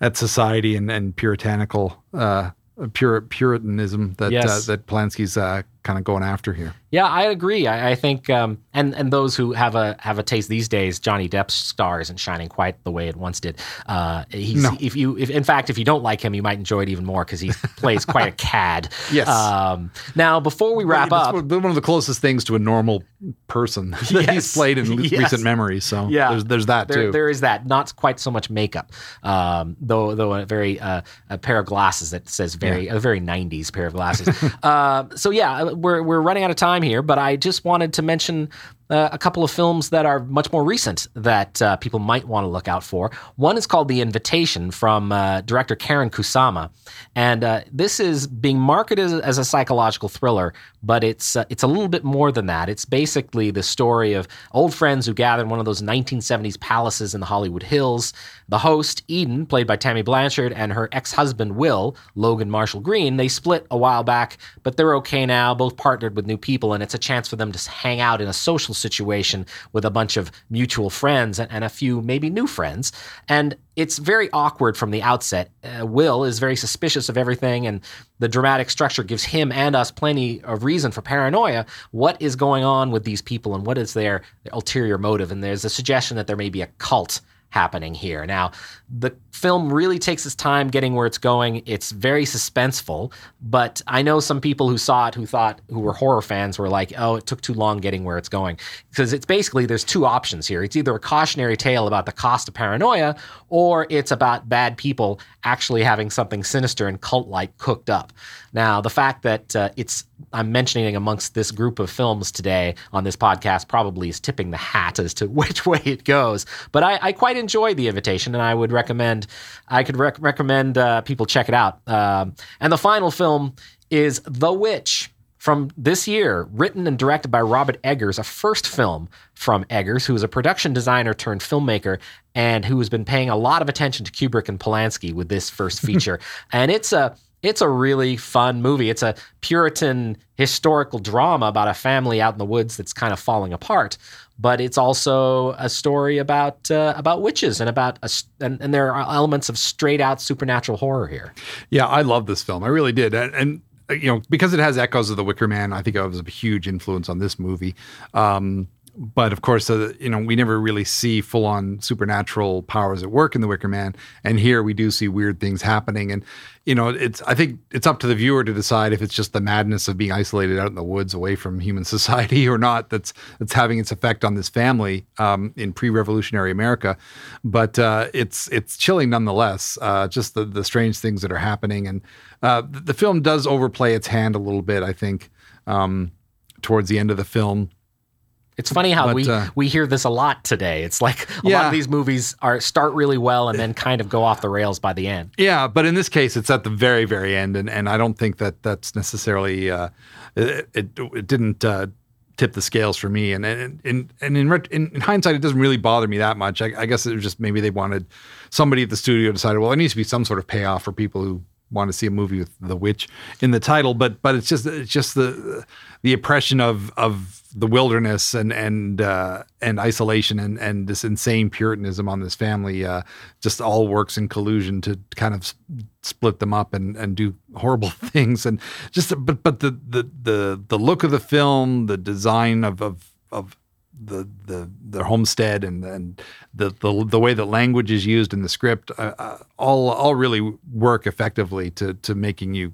at society and and puritanical uh, pure puritanism that uh, that Polanski's uh, kind of going after here. Yeah, I agree. I, I think, um, and and those who have a have a taste these days, Johnny Depp's star isn't shining quite the way it once did. Uh, he's No. if you, if in fact, if you don't like him, you might enjoy it even more because he plays quite a cad. Yes. Um, now, before we wrap up, one of the closest things to a normal person that Yes. he's played in Yes. recent memory. So Yeah. there's there's that there, too. there is that. Not quite so much makeup, um, though. Though a very uh, a pair of glasses that says very a very '90s pair of glasses. uh, so yeah, we're we're running out of time here, but I just wanted to mention. Uh, a couple of films that are much more recent that uh, people might want to look out for. One is called The Invitation from uh, director Karyn Kusama, and uh, this is being marketed as, a psychological thriller, but it's uh, it's a little bit more than that. It's basically the story of old friends who gather in one of those 1970s palaces in the Hollywood Hills. The host, Eden, played by Tammy Blanchard, and her ex-husband Will, Logan Marshall Green, they split a while back, but they're okay now. Both partnered with new people, and it's a chance for them to hang out in a social situation with a bunch of mutual friends and, and a few maybe new friends. And it's very awkward from the outset. Uh, Will is very suspicious of everything, and the dramatic structure gives him and us plenty of reason for paranoia. What is going on with these people, and what is their, their ulterior motive? And there's a suggestion that there may be a cult happening here. Now, the film really takes its time getting where it's going. It's very suspenseful, but I know some people who saw it who thought who were horror fans were like, "Oh, it took too long getting where it's going." Because it's basically there's two options here. It's either a cautionary tale about the cost of paranoia or it's about bad people actually having something sinister and cult-like cooked up. Now, the fact that uh, it's I'm mentioning amongst this group of films today on this podcast probably is tipping the hat as to which way it goes. But I, I quite enjoy The Invitation, and I would recommend I could rec- recommend uh, people check it out. Um, and the final film is The Witch from this year, written and directed by Robert Eggers, a first film from Eggers, who is a production designer turned filmmaker and who has been paying a lot of attention to Kubrick and Polanski with this first feature. and it's a it's a really fun movie. It's a Puritan historical drama about a family out in the woods that's kind of falling apart. But it's also a story about uh, about witches and about a, and, and there are elements of straight out supernatural horror here. Yeah, I love this film. I really did, and, and you know because it has echoes of The Wicker Man, I think it was a huge influence on this movie. Um, but of course, uh, you know, we never really see full on supernatural powers at work in The Wicker Man. And here we do see weird things happening. And, you know, it's, I think it's up to the viewer to decide if it's just the madness of being isolated out in the woods away from human society or not that's, that's having its effect on this family um, in pre revolutionary America. But uh, it's, it's chilling nonetheless, uh, just the, the strange things that are happening. And uh, the film does overplay its hand a little bit, I think, um, towards the end of the film. It's funny how But, we uh, we hear this a lot today. It's like a lot of these movies are start really well and then kind of go off the rails by the end. Yeah, but in this case, it's at the very, very end, and, and I don't think that that's necessarily uh, it, it. It didn't uh, tip the scales for me, and and and, and in, in in hindsight, it doesn't really bother me that much. I, I guess it was just maybe they wanted somebody at the studio decided, well, there needs to be some sort of payoff for people who want to see a movie with the witch in the title, but but it's just it's just the the oppression of of the wilderness and and uh, and isolation and and this insane puritanism on this family uh, just all works in collusion to kind of split them up and and do horrible things. And just but but the the the the look of the film, the design of of of the the the homestead and and the the, the way that language is used in the script uh, uh, all all really work effectively to to making you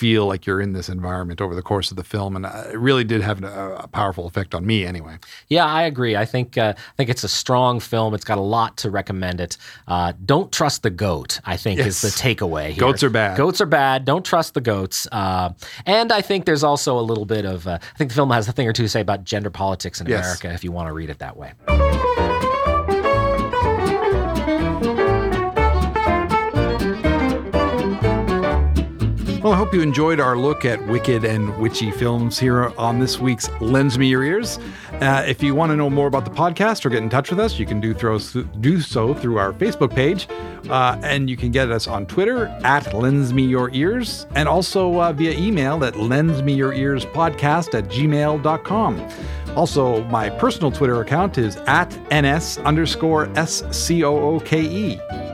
feel like you're in this environment over the course of the film and uh, it really did have a, a powerful effect on me anyway Yeah, I agree. I think uh, I think it's a strong film. It's got a lot to recommend it. Uh, don't trust the goat. I think is the takeaway. Here. Goats are bad. Goats are bad. Don't trust the goats. Uh, and I think there's also a little bit of. Uh, I think the film has a thing or two to say about gender politics in Yes. America. If you want to read it that way. Well, I hope you enjoyed our look at wicked and witchy films here on this week's Lens Me Your Ears. Uh, if you want to know more about the podcast or get in touch with us, you can do, throw, do so through our Facebook page. Uh, and you can get us on Twitter at Lens Me Your Ears and also uh, via email at Lens Me Your Ears podcast at gmail.com. Also, my personal Twitter account is at NS underscore S C O O K E.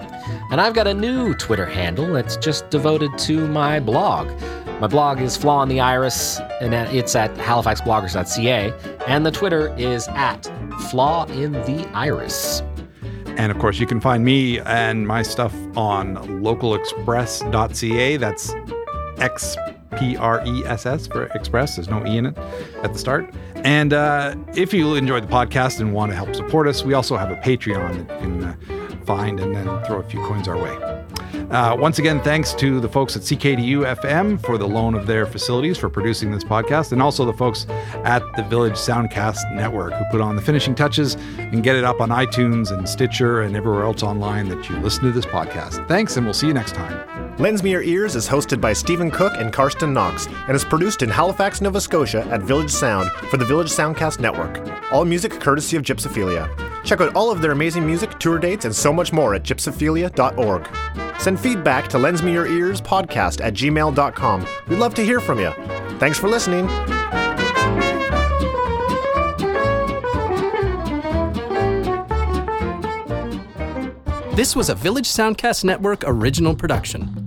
And I've got a new Twitter handle that's just devoted to my blog. My blog is Flaw in the Iris, and it's at halifaxbloggers.ca. And the Twitter is at Flaw in the Iris. And of course, you can find me and my stuff on localexpress.ca. That's X P R E S S for express. There's no E in it at the start. And uh, if you enjoyed the podcast and want to help support us, we also have a Patreon that you can uh, find and then throw a few coins our way. Uh, once again, thanks to the folks at CKDU FM for the loan of their facilities for producing this podcast, and also the folks at the Village Soundcast Network who put on the finishing touches and get it up on iTunes and Stitcher and everywhere else online that you listen to this podcast. Thanks, and we'll see you next time. Lens Me Your Ears is hosted by Stephen Cooke and Carsten Knox and is produced in Halifax, Nova Scotia at Village Sound for the Village Soundcast Network. All music courtesy of Gypsophilia. Check out all of their amazing music, tour dates, and so much more at gypsophilia.org. Send feedback to Lens Me Your Ears podcast at gmail.com. We'd love to hear from you. Thanks for listening. This was a Village Soundcast Network original production.